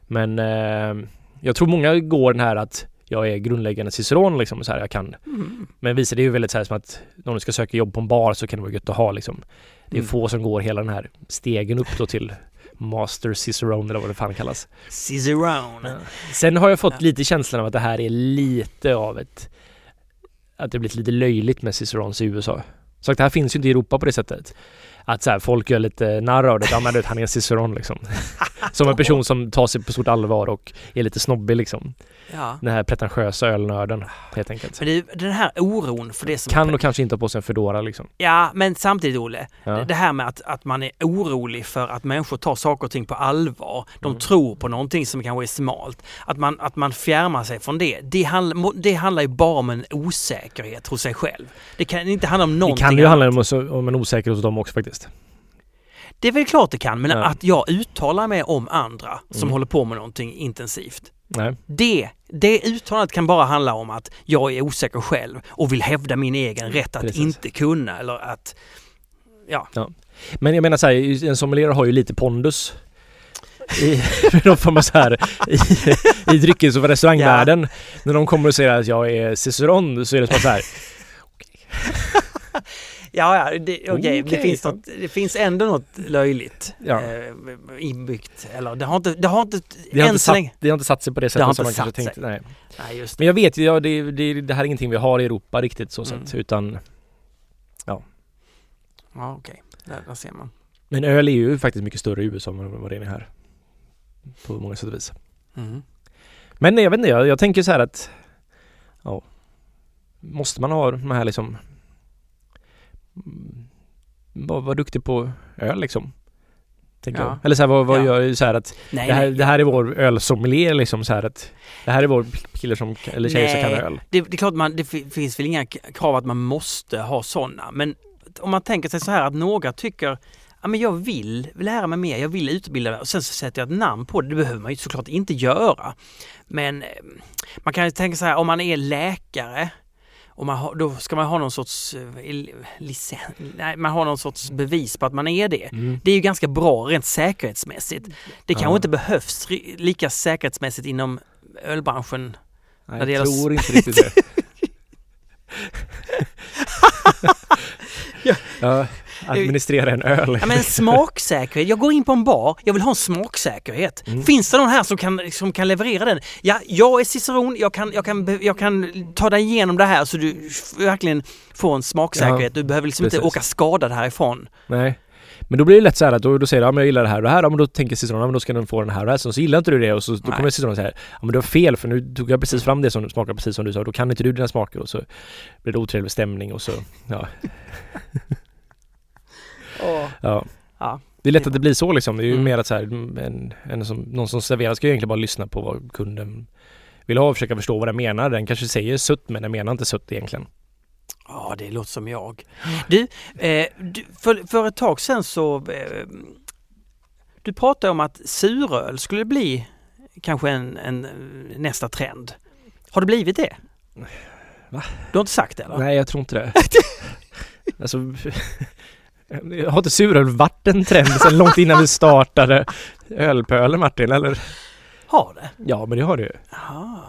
S2: Men eh, jag tror många går den här att jag är grundläggande ciceron liksom. Så här, jag kan.
S1: Mm.
S2: Men visar det ju väldigt så här som att om du ska söka jobb på en bar så kan det vara gött att ha liksom. Det är
S1: Mm.
S2: få som går hela den här stegen upp då till Master Cicerone eller vad det fan kallas.
S1: Cicerone.
S2: Sen har jag fått lite känslan av att det här är lite av ett att det blivit lite löjligt med Cicerones i USA. Så att det här finns ju inte i Europa på det sättet. Att så här, folk gör lite narr av det. Ja men du vet, han är en Ciceron liksom. Som en person som tar sig på stort allvar och är lite snobbig liksom.
S1: Ja.
S2: Den här pretentiösa ölnörden helt enkelt.
S1: Men det, den här oron för det som...
S2: Kan och kanske inte ha på sig en Foodora liksom.
S1: Ja, men samtidigt Olle.
S2: Ja.
S1: Det här med att, att man är orolig för att människor tar saker och ting på allvar. De
S2: Mm.
S1: tror på någonting som kanske är smalt. Att man, att man fjärmar sig från det. Det, handl, det handlar ju bara om en osäkerhet hos sig själv. Det kan inte handla om
S2: Det
S1: någonting
S2: kan ju handla om, om en osäkerhet hos dem också faktiskt.
S1: Det är väl klart det kan, men
S2: Ja.
S1: att jag uttalar mig om andra som
S2: Mm.
S1: håller på med någonting intensivt.
S2: Nej.
S1: Det, det uttalandet kan bara handla om att jag är osäker själv och vill hävda min egen rätt att
S2: Precis.
S1: inte kunna eller att... Ja,
S2: Men jag menar så här, en sommelier har ju lite pondus. I av så här i, i dryckes och restaurangvärlden. När de kommer och säger att jag är ciceron så är det som så här.
S1: ja, ja det, okej, det,
S2: Okej.
S1: finns något, det finns ändå något löjligt
S2: Ja.
S1: eh, inbyggt. Eller det har inte, det har inte
S2: Det har, inte satt,
S1: länge...
S2: det har inte satt sig på det
S1: Det
S2: sättet som
S1: inte
S2: man kanske tänkte. Nej.
S1: Nej, just det.
S2: Men jag vet ju, ja, det, det, det här är ingenting vi har i Europa riktigt så
S1: Mm.
S2: sett. Utan,
S1: Ja, okej. Där, där ser man.
S2: men öl är ju faktiskt mycket större i USA än vad det är här. På många sätt och vis.
S1: Mm.
S2: Men jag vet inte, jag, jag tänker så här att ja, Måste man ha de här liksom mm, Vara var duktig på öl liksom
S1: Ja.
S2: Eller så här, vad, vad
S1: Ja.
S2: gör så här att
S1: Nej,
S2: det här,
S1: nej.
S2: det här är vår ölsommelier liksom så här att Det här är vår kille som, eller tjej som kan öl
S1: Det, det är klart man, det fi- finns väl inga krav att man måste ha sådana. Men om man tänker sig så här att några tycker Ja, men jag vill lära mig mer, jag vill utbilda mig och sen så sätter jag ett namn på det. Det behöver man ju såklart inte göra. Men eh, man kan ju tänka så här om man är läkare och man har, då ska man ha någon sorts eh, licens, nej, man har någon sorts bevis på att man är det.
S2: mm.
S1: Det är ju ganska bra rent säkerhetsmässigt. Det kanske
S2: Ja.
S1: inte behövs lika säkerhetsmässigt inom ölbranschen
S2: Nej, jag
S1: gäller-
S2: tror inte riktigt det
S1: Ja.
S2: ja, administrera en öl
S1: Ja men smaksäkerhet. Jag går in på en bar, jag vill ha en smaksäkerhet.
S2: Mm.
S1: Finns det någon här som kan, som kan leverera den? Ja, jag är ciceron, jag kan, jag, kan, jag kan ta dig igenom det här så du verkligen får en smaksäkerhet. Du behöver liksom inte
S2: precis.
S1: åka skadad härifrån.
S2: Nej. Men då blir det lätt så här att då, då säger du ja, men jag gillar det här och det här. Ja, men då tänker citronen, ja, men då ska den få den här och det här. Så, så gillar inte du det och så då
S1: Nej.
S2: kommer citronen säga ja men du har fel för nu tog jag precis fram det som smakar precis som du sa. Då kan inte du dina smaker och så blir det otrevlig stämning och så ja. ja.
S1: Ja.
S2: Det är lätt att det blir så liksom. Det är ju
S1: Mm.
S2: mer att så här, en, en som, någon som serverar ska ju egentligen bara lyssna på vad kunden vill ha och försöka förstå vad den menar. Den kanske säger sutt men den menar inte sutt egentligen.
S1: Ja, det låter som jag. Du, eh, du för, för ett tag sedan så... Eh, du pratade om att suröl skulle bli kanske en, en eh, nästa trend. Har det blivit det?
S2: Va?
S1: Du har inte sagt det eller?
S2: Nej, jag tror inte det. alltså, har inte suröl varit en trend sedan långt innan vi startade ölpölen Martin, eller?
S1: Har det?
S2: Ja, men det har det ju.
S1: Jaha.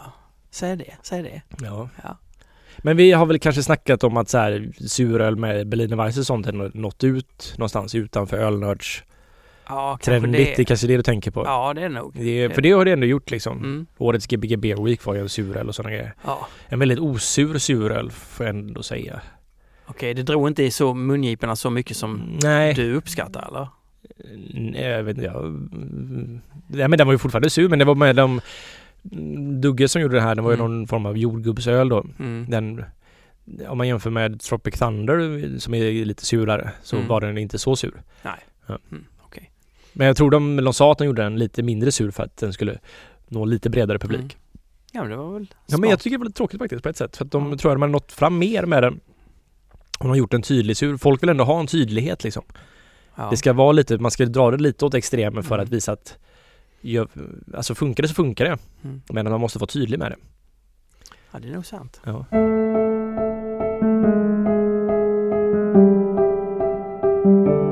S1: Säg det, säg det.
S2: Ja.
S1: Ja.
S2: Men vi har väl kanske snackat om att så här, suröl med Berliner Weisse och sånt har nått ut någonstans utanför ölnörds
S1: Ja,
S2: trendigt. Det
S1: det.
S2: är kanske det du tänker på.
S1: Ja, det är nog.
S2: Det är, för det har det ändå gjort liksom.
S1: Mm.
S2: Årets Gbg Beer Week var ju en suröl och sådana grejer.
S1: Ja.
S2: En väldigt osur suröl får jag ändå säga.
S1: Okej, det drog inte i så mungiporna så mycket som
S2: Nej.
S1: du uppskattar eller?
S2: Nej, jag vet inte. Jag... Nej, men den var ju fortfarande sur men det var med de Dugge som gjorde det här. Det var ju
S1: Mm.
S2: någon form av jordgubbsöl då.
S1: Mm.
S2: Den om man jämför med Tropic Thunder som är lite surare så
S1: Mm.
S2: var den inte så sur.
S1: Mm, Okej.
S2: Men jag tror de, de sa att de gjorde den lite mindre sur för att den skulle nå lite bredare publik.
S1: Mm. Ja, men det var väl
S2: Ja men jag
S1: smart.
S2: tycker det var lite tråkigt faktiskt på ett sätt. För att de
S1: Ja.
S2: tror att de har nått fram mer med den. De har gjort en tydlig sur. Folk vill ändå ha en tydlighet liksom.
S1: Ja.
S2: Det ska vara lite, man ska dra det lite åt extremen för
S1: Mm.
S2: att visa att gör, Alltså funkar det så funkar det.
S1: Mm.
S2: Men man måste vara tydlig med det.
S1: ja, det är nog sant.
S2: Ja.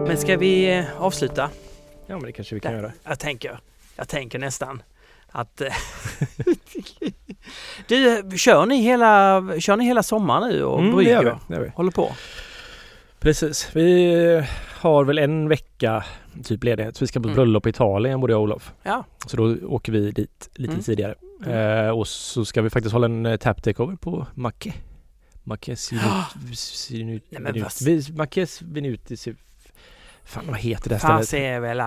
S1: Men ska vi eh, avsluta?
S2: Ja men det kanske vi kan
S1: Där.
S2: göra.
S1: Jag tänker, jag tänker nästan att... eh, du, kör ni hela, kör ni hela sommaren nu och
S2: Mm, det
S1: brygger?
S2: gör vi. Det gör vi.
S1: Håller på?
S2: Precis. Vi har väl en vecka typ ledighet. Vi ska på
S1: Mm.
S2: bröllop i Italien både jag och Olof.
S1: Ja.
S2: Så då åker vi dit lite
S1: Mm.
S2: tidigare.
S1: Mm.
S2: Eh, och så ska vi faktiskt hålla en eh, tap takeover på Macke. Mackes
S1: Ja.
S2: Fan vad heter det
S1: Fan
S2: stället?
S1: ser väl...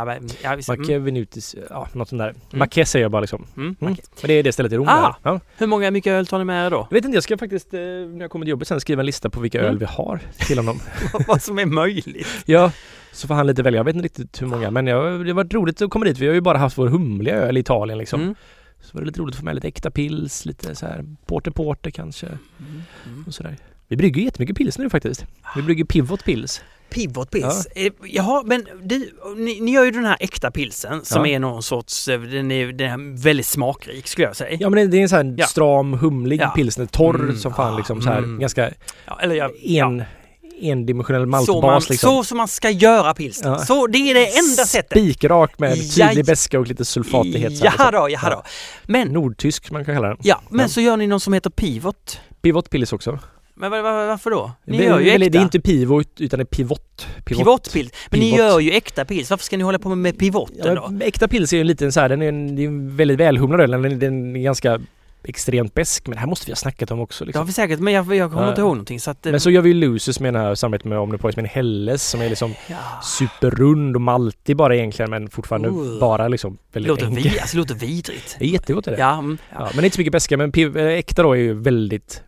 S1: Ja, visst. Mm.
S2: Venutis... Ja, något sånt där. Macke säger jag bara liksom.
S1: Mm.
S2: Mm. Men det är det stället i Rom
S1: Ah.
S2: där. Ja.
S1: Hur många mycket öl tar ni med er då?
S2: Jag vet inte, jag ska faktiskt eh, när jag kommer till jobbet sen skriva en lista på vilka
S1: Mm.
S2: öl vi har till honom.
S1: Vad som är möjligt.
S2: Ja, så får han lite välja. Jag vet inte riktigt hur många men jag, det var roligt att komma dit. Vi har ju bara haft vår humliga öl i Italien liksom.
S1: Mm.
S2: Så var det lite roligt att få med lite äkta pils, lite så här porter porter kanske
S1: Mm. Mm.
S2: och sådär. Vi brygger jättemycket pils nu faktiskt. Vi brygger Pivot Pils.
S1: Pivot Pils. Eh, Jaha, men du, ni, ni gör ju den här äkta pilsen som
S2: Ja.
S1: är någon sorts, eh, den är, den är väldigt smakrik skulle jag säga.
S2: Ja men det- det är en sån här
S1: Ja.
S2: stram, humlig
S1: Ja.
S2: pilsner. Torr
S1: Mm.
S2: som fan liksom så här.
S1: mm.
S2: Ganska
S1: Ja, eller jag,
S2: en, endimensionell
S1: så, man,
S2: maltbas liksom.
S1: så som man ska göra pilsen.
S2: Ja.
S1: Så det är det enda sättet.
S2: Spikrak med
S1: Ja,
S2: tydlig beska och lite sulfatighet.
S1: Jaha
S2: liksom.
S1: då, jaha då. Men,
S2: Nordtysk man kan kalla den.
S1: ja, men
S2: Ja.
S1: så gör ni någon som heter Pivot.
S2: Pivot Pils också.
S1: Men var, var, varför då? Ni
S2: det,
S1: gör ju äkta.
S2: det är inte pivot utan det är pivot.
S1: Pivotpils. Men ni
S2: Pivot.
S1: gör ju äkta pils. Varför ska ni hålla på med pivoten
S2: Ja,
S1: då?
S2: men äkta pils är ju en liten så här, den är en, det är en väldigt välhumlad öl. Den, är- den är ganska extremt besk men det här måste vi ha snackat om också. Liksom.
S1: vi säkert, men jag, jag kommer
S2: Ja.
S1: inte ihåg någonting så att... eh,
S2: Men så gör vi ju Lucis med den här samarbetet med Omnipoise med en Helles som är liksom
S1: ja.
S2: superrund och maltig bara egentligen men fortfarande
S1: Uh.
S2: bara liksom väldigt
S1: låter,
S2: enkel.
S1: vi, alltså, låter vidrigt.
S2: Det är jättegott är det.
S1: Ja, mm,
S2: Ja,
S1: ja.
S2: men det är inte så mycket beska men äkta då är ju väldigt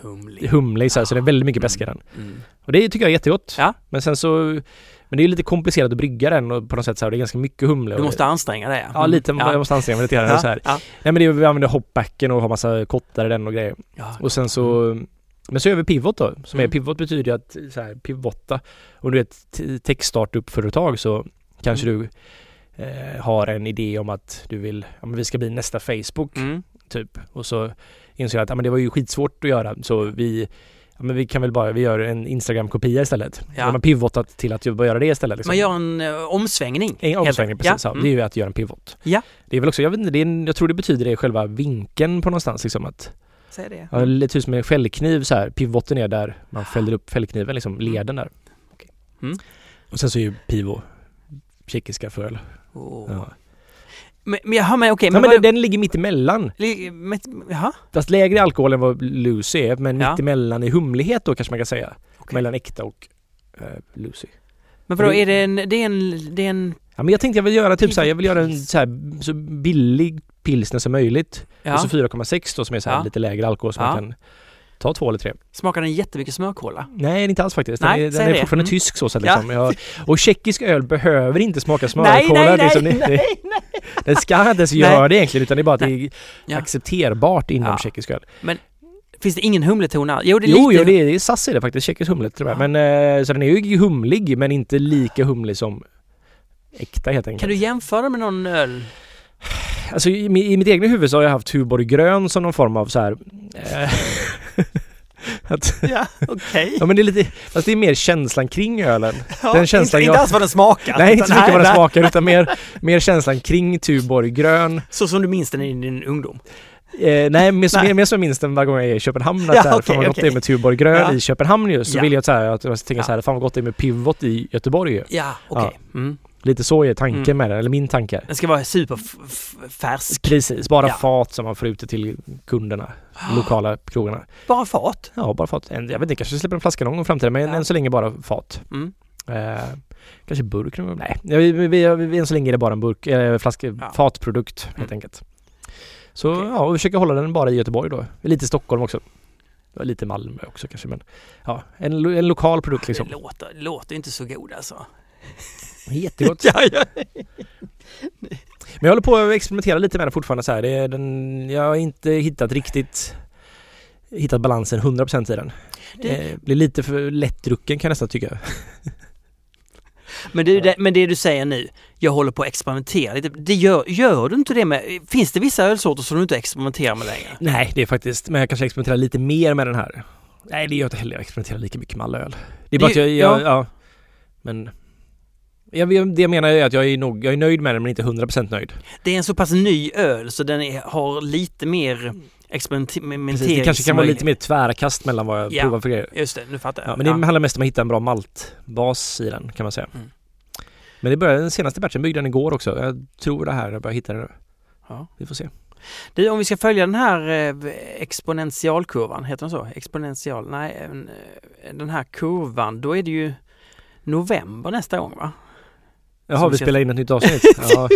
S1: Humlig.
S2: humlig så, här, så det är väldigt mycket beska i den.
S1: Mm.
S2: Och det tycker jag är jättegott.
S1: Ja.
S2: Men sen så Men det är lite komplicerat att brygga den och på något sätt så här, det är ganska mycket humle.
S1: Du måste anstränga dig.
S2: Ja lite, jag måste anstränga mig lite grann.
S1: ja.
S2: Så här.
S1: Ja.
S2: Nej men det är, vi använder hopbacken och har massa kottar i den och grejer.
S1: Ja.
S2: Och sen så Men så gör vi pivot då. Som är
S1: Mm.
S2: pivot betyder ju att så här, pivotta. Om du är ett tech-startup-företag så kanske
S1: Mm.
S2: du eh, har en idé om att du vill, ja men vi ska bli nästa Facebook
S1: Mm.
S2: typ. Och så inser jag att ja, men det var ju skitsvårt att göra så vi Ja men vi kan väl bara, vi gör en Instagram-kopia istället.
S1: Ja.
S2: De har pivotat till att bara göra det istället. Liksom.
S1: Man gör en uh, omsvängning.
S2: En omsvängning, precis. Ja.
S1: Ja.
S2: Det är ju att göra en pivot.
S1: Ja.
S2: Det är väl också, jag vet inte, det är jag tror det betyder det själva vinkeln på någonstans liksom att
S1: Säg det.
S2: Ja, lite som en fällkniv så här. Pivoten är där man fäller upp fällkniven, liksom leden där.
S1: Mm.
S2: Och sen så är ju pivo tjeckiska för öl.
S1: Åh.
S2: Ja.
S1: Men, men jaha, men okej.
S2: Ja, men
S1: vad-
S2: den, den ligger mitt emellan.
S1: li- men- Jaha?
S2: Fast lägre alkohol än vad Lucy är, men
S1: Ja.
S2: mitt emellan i humlighet då kanske man kan säga.
S1: Okej.
S2: Mellan äkta och uh, Lucy.
S1: Men vadå, är det en... Det är en, det är en
S2: Ja, men jag tänkte jag vill göra typ så här, jag vill göra en så här så billig pilsner som möjligt.
S1: ja.
S2: Och så 4,6 då som är så här
S1: Ja.
S2: lite lägre alkohol
S1: Ja.
S2: man kan ta två eller tre.
S1: Smakar den jättemycket smörkola?
S2: Nej, inte alls faktiskt. Den
S1: Nej,
S2: är, den är
S1: det.
S2: fortfarande
S1: Mm.
S2: tysk så, så att
S1: Ja.
S2: liksom. Jag, och tjeckisk öl behöver inte smaka
S1: nej,
S2: smörkola.
S1: nej, nej,
S2: som
S1: nej, nej,
S2: det, Den ska inte ens
S1: Nej.
S2: göra det egentligen utan det är bara att det är
S1: Ja.
S2: accepterbart inom
S1: Ja.
S2: tjeckisk öl.
S1: Finns det ingen humleton alls? Jo, det är
S2: Jo,
S1: lite...
S2: jo, det är, SAS är det faktiskt. Tjeckisk humle tror jag.
S1: Ja.
S2: Men eh, så den är ju humlig men inte lika humlig som äkta helt enkelt.
S1: Kan du jämföra med någon öl?
S2: Alltså i, i mitt egna huvud så har jag haft Tuborg grön som någon form av så här. Eh, att,
S1: Ja, okej.
S2: ja men det är lite, fast det är mer känslan kring ölen.
S1: Ja,
S2: den känslan
S1: inte,
S2: jag-
S1: inte alls vad den smakar.
S2: Nej, inte så mycket vad den smakar utan mer, mer känslan kring Tuborg grön.
S1: Så som du minns den i din ungdom.
S2: Eh, nej, mer, mer, som jag minns den varje gång jag är i Köpenhamn. Att
S1: Ja,
S2: här,
S1: okej,
S2: fan vad gott
S1: okej.
S2: det är med Tuborg grön
S1: Ja.
S2: i Köpenhamn just. Så
S1: Ja.
S2: vill jag så här, att jag tänker
S1: Ja.
S2: så här, fan vad gott det är med Pivot i Göteborg ju.
S1: Ja, okej. Mm.
S2: Lite så är tanken
S1: Mm.
S2: med den, eller min tanke.
S1: Den ska vara superfärsk.
S2: Precis, bara
S1: Ja.
S2: fat som man får ut till kunderna, lokala krogarna.
S1: Bara fat.
S2: Ja, bara fat. En, jag vet inte, kanske släpper en flaska någon gång i framtiden, men
S1: Ja.
S2: än så länge bara fat.
S1: Mm.
S2: Eh, kanske burk? någon gång? Nej, vi, vi, vi, vi, än så länge är det bara en burk, eh, flaska,
S1: Ja.
S2: fatprodukt helt
S1: Mm.
S2: enkelt. Så
S1: Okej.
S2: ja, vi försöker hålla den bara i Göteborg då. Lite i Stockholm också. Lite Malmö också kanske men ja, en, lo- en lokal produkt liksom.
S1: Det låter, det låter inte så god alltså.
S2: Jättegott.
S1: Ja, ja.
S2: Men jag håller på att experimentera lite med den fortfarande så här. Det är den, jag har inte hittat riktigt hittat balansen 100% i den.
S1: Det-
S2: Eh, blir lite för lättdrucken kan jag nästan tycka.
S1: Men, det, det, men det du säger nu, jag håller på att experimentera lite. Det gör, gör du inte det med... Finns det vissa ölsorter som du inte experimenterar med längre?
S2: Nej, det är faktiskt, men jag kanske experimenterar lite mer med den här. Nej, det gör jag inte heller. Jag experimenterar lika mycket med alla öl. Det är bara
S1: Det-
S2: att jag, jag
S1: ja.
S2: ja. Men Jag, det jag menar är att jag är, nog, jag är nöjd med den men inte 100% nöjd.
S1: Det är en så pass ny öl så den är, har lite mer experimentering.
S2: Precis, det kanske kan vara lite mer tvärkast mellan vad jag
S1: Ja.
S2: provar för grejer.
S1: Just det, nu fattar jag.
S2: Ja, men det handlar mest om att hitta en bra maltbas i den kan man säga.
S1: Mm.
S2: Men det började, den senaste batchen byggde den igår också. Jag tror det här, jag börjar hitta det nu.
S1: Ja.
S2: Vi får se.
S1: Du, om vi ska följa den här eh, exponentialkurvan, heter den så? Exponential? Nej, eh, den här kurvan, då är det ju november nästa gång va?
S2: Jaha, vi
S1: känns-
S2: spelar in ett nytt avsnitt. ja.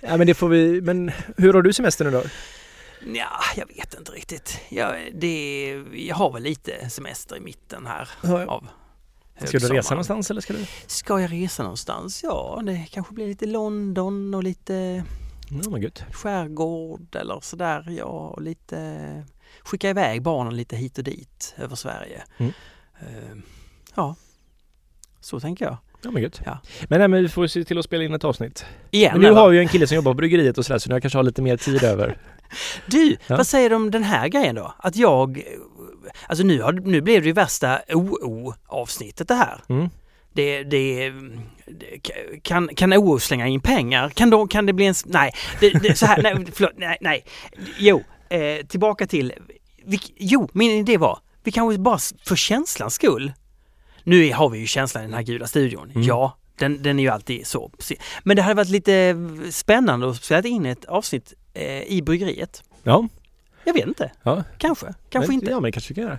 S2: ja, men det får vi. Men hur har du semester nu då?
S1: Ja, jag vet inte riktigt. Jag, det, jag har väl lite semester i mitten här av
S2: Ska du resa någonstans eller ska du?
S1: Ska jag resa någonstans? Ja, det kanske blir lite London och lite
S2: Ja, gud.
S1: skärgård eller sådär. Ja, och lite skicka iväg barnen lite hit och dit över Sverige.
S2: Mm.
S1: Eh, ja, så tänker jag.
S2: Ja, men gud.
S1: Ja.
S2: Men, nej, men vi får se till att spela in ett avsnitt.
S1: Igen
S2: Men nu
S1: eller?
S2: har vi ju en kille som jobbar på bryggeriet och sådär så nu kanske har lite mer tid över.
S1: Du,
S2: Ja.
S1: vad säger du om den här grejen då? Att jag... Alltså nu, har, nu blev det ju värsta OO-avsnittet det här.
S2: Mm.
S1: Det, det, det kan, kan OO slänga in pengar? Kan, då, kan det bli en... Nej, det, det, så här, nej, förlåt, nej, nej. Jo, eh, tillbaka till... Vi, jo, min idé var, vi kanske bara för känslans skull. Nu har vi ju känslan i den här gula studion.
S2: Mm.
S1: Ja, den, den är ju alltid så. Men det hade varit lite spännande att spela in ett avsnitt eh, i bryggeriet.
S2: Ja.
S1: Jag vet inte.
S2: ja.
S1: Kanske, kanske
S2: men,
S1: inte.
S2: Ja, men kanske kan göra.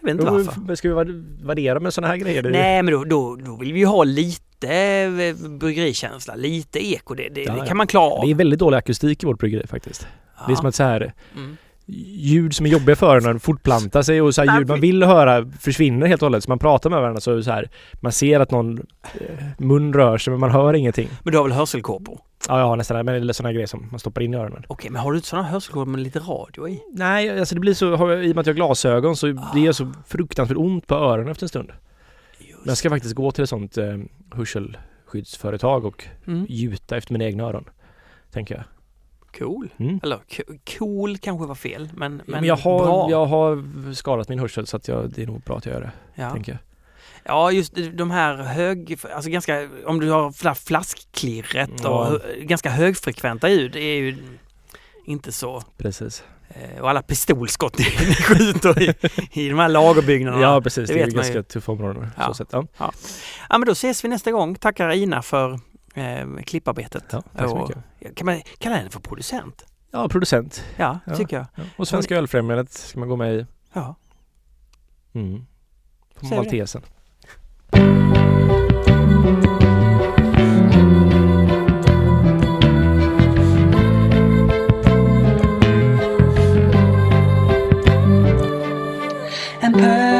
S1: Jag vet inte
S2: Då
S1: varför.
S2: Ska vi värdera med sådana här grejer?
S1: Nej, men då, då, då vill vi ju ha lite eh, bryggerikänsla, lite eko. Det, det,
S2: Ja,
S1: det
S2: ja.
S1: kan man klara av.
S2: Det är väldigt dålig akustik i vårt bryggeri faktiskt. Det är som att så här
S1: mm.
S2: Ljud som är jobbiga för en fortplantar sig och så här ljud man
S1: vi-
S2: vill höra försvinner helt och hållet. Så man pratar med varandra så, så här man ser att någon eh, mun rör sig men man hör ingenting.
S1: Men du har väl hörselkåpor?
S2: Ja, jag har nästan men det är sådana grejer som man stoppar in i öronen.
S1: Okej, men har du inte sådana hörselkåpor med lite radio i?
S2: Nej, alltså det blir så, har jag- i och med att jag har glasögon så det gör så fruktansvärt ont på öronen efter en stund. Men jag ska faktiskt gå till ett sånt eh, hörselskyddsföretag och
S1: Mm.
S2: gjuta efter mina egna öron. Tänker jag.
S1: Cool.
S2: Mm.
S1: Eller co- cool kanske var fel, men, men,
S2: Men, jag, har,
S1: bra.
S2: jag har skadat min hörsel så att jag, det är nog bra att jag gör det,
S1: ja.
S2: tänker jag.
S1: ja, just de här hög... Alltså ganska... Om du har fla- flaskklirret och
S2: Ja.
S1: hö- ganska högfrekventa ljud, det är ju inte så...
S2: Precis.
S1: eh, Och alla pistolskott ni skjuter i, i de här lagerbyggnaderna.
S2: Ja, precis.
S1: det
S2: Det, är ganska
S1: ju.
S2: tuffa områden.
S1: Ja.
S2: Så sätt, ja.
S1: Ja, men då ses vi nästa gång. Tackar Ina för eh, klipparbetet.
S2: Ja, tack så
S1: Och-
S2: mycket.
S1: Kan man kalla henne för producent?
S2: Ja, producent.
S1: Ja,
S2: Ja.
S1: tycker jag.
S2: Ja. Och Svenska Ölfrämjandet ska man gå med i.
S1: Ja.
S2: Mm. På
S1: Säger det.
S2: Maltesen.
S3: and pearl,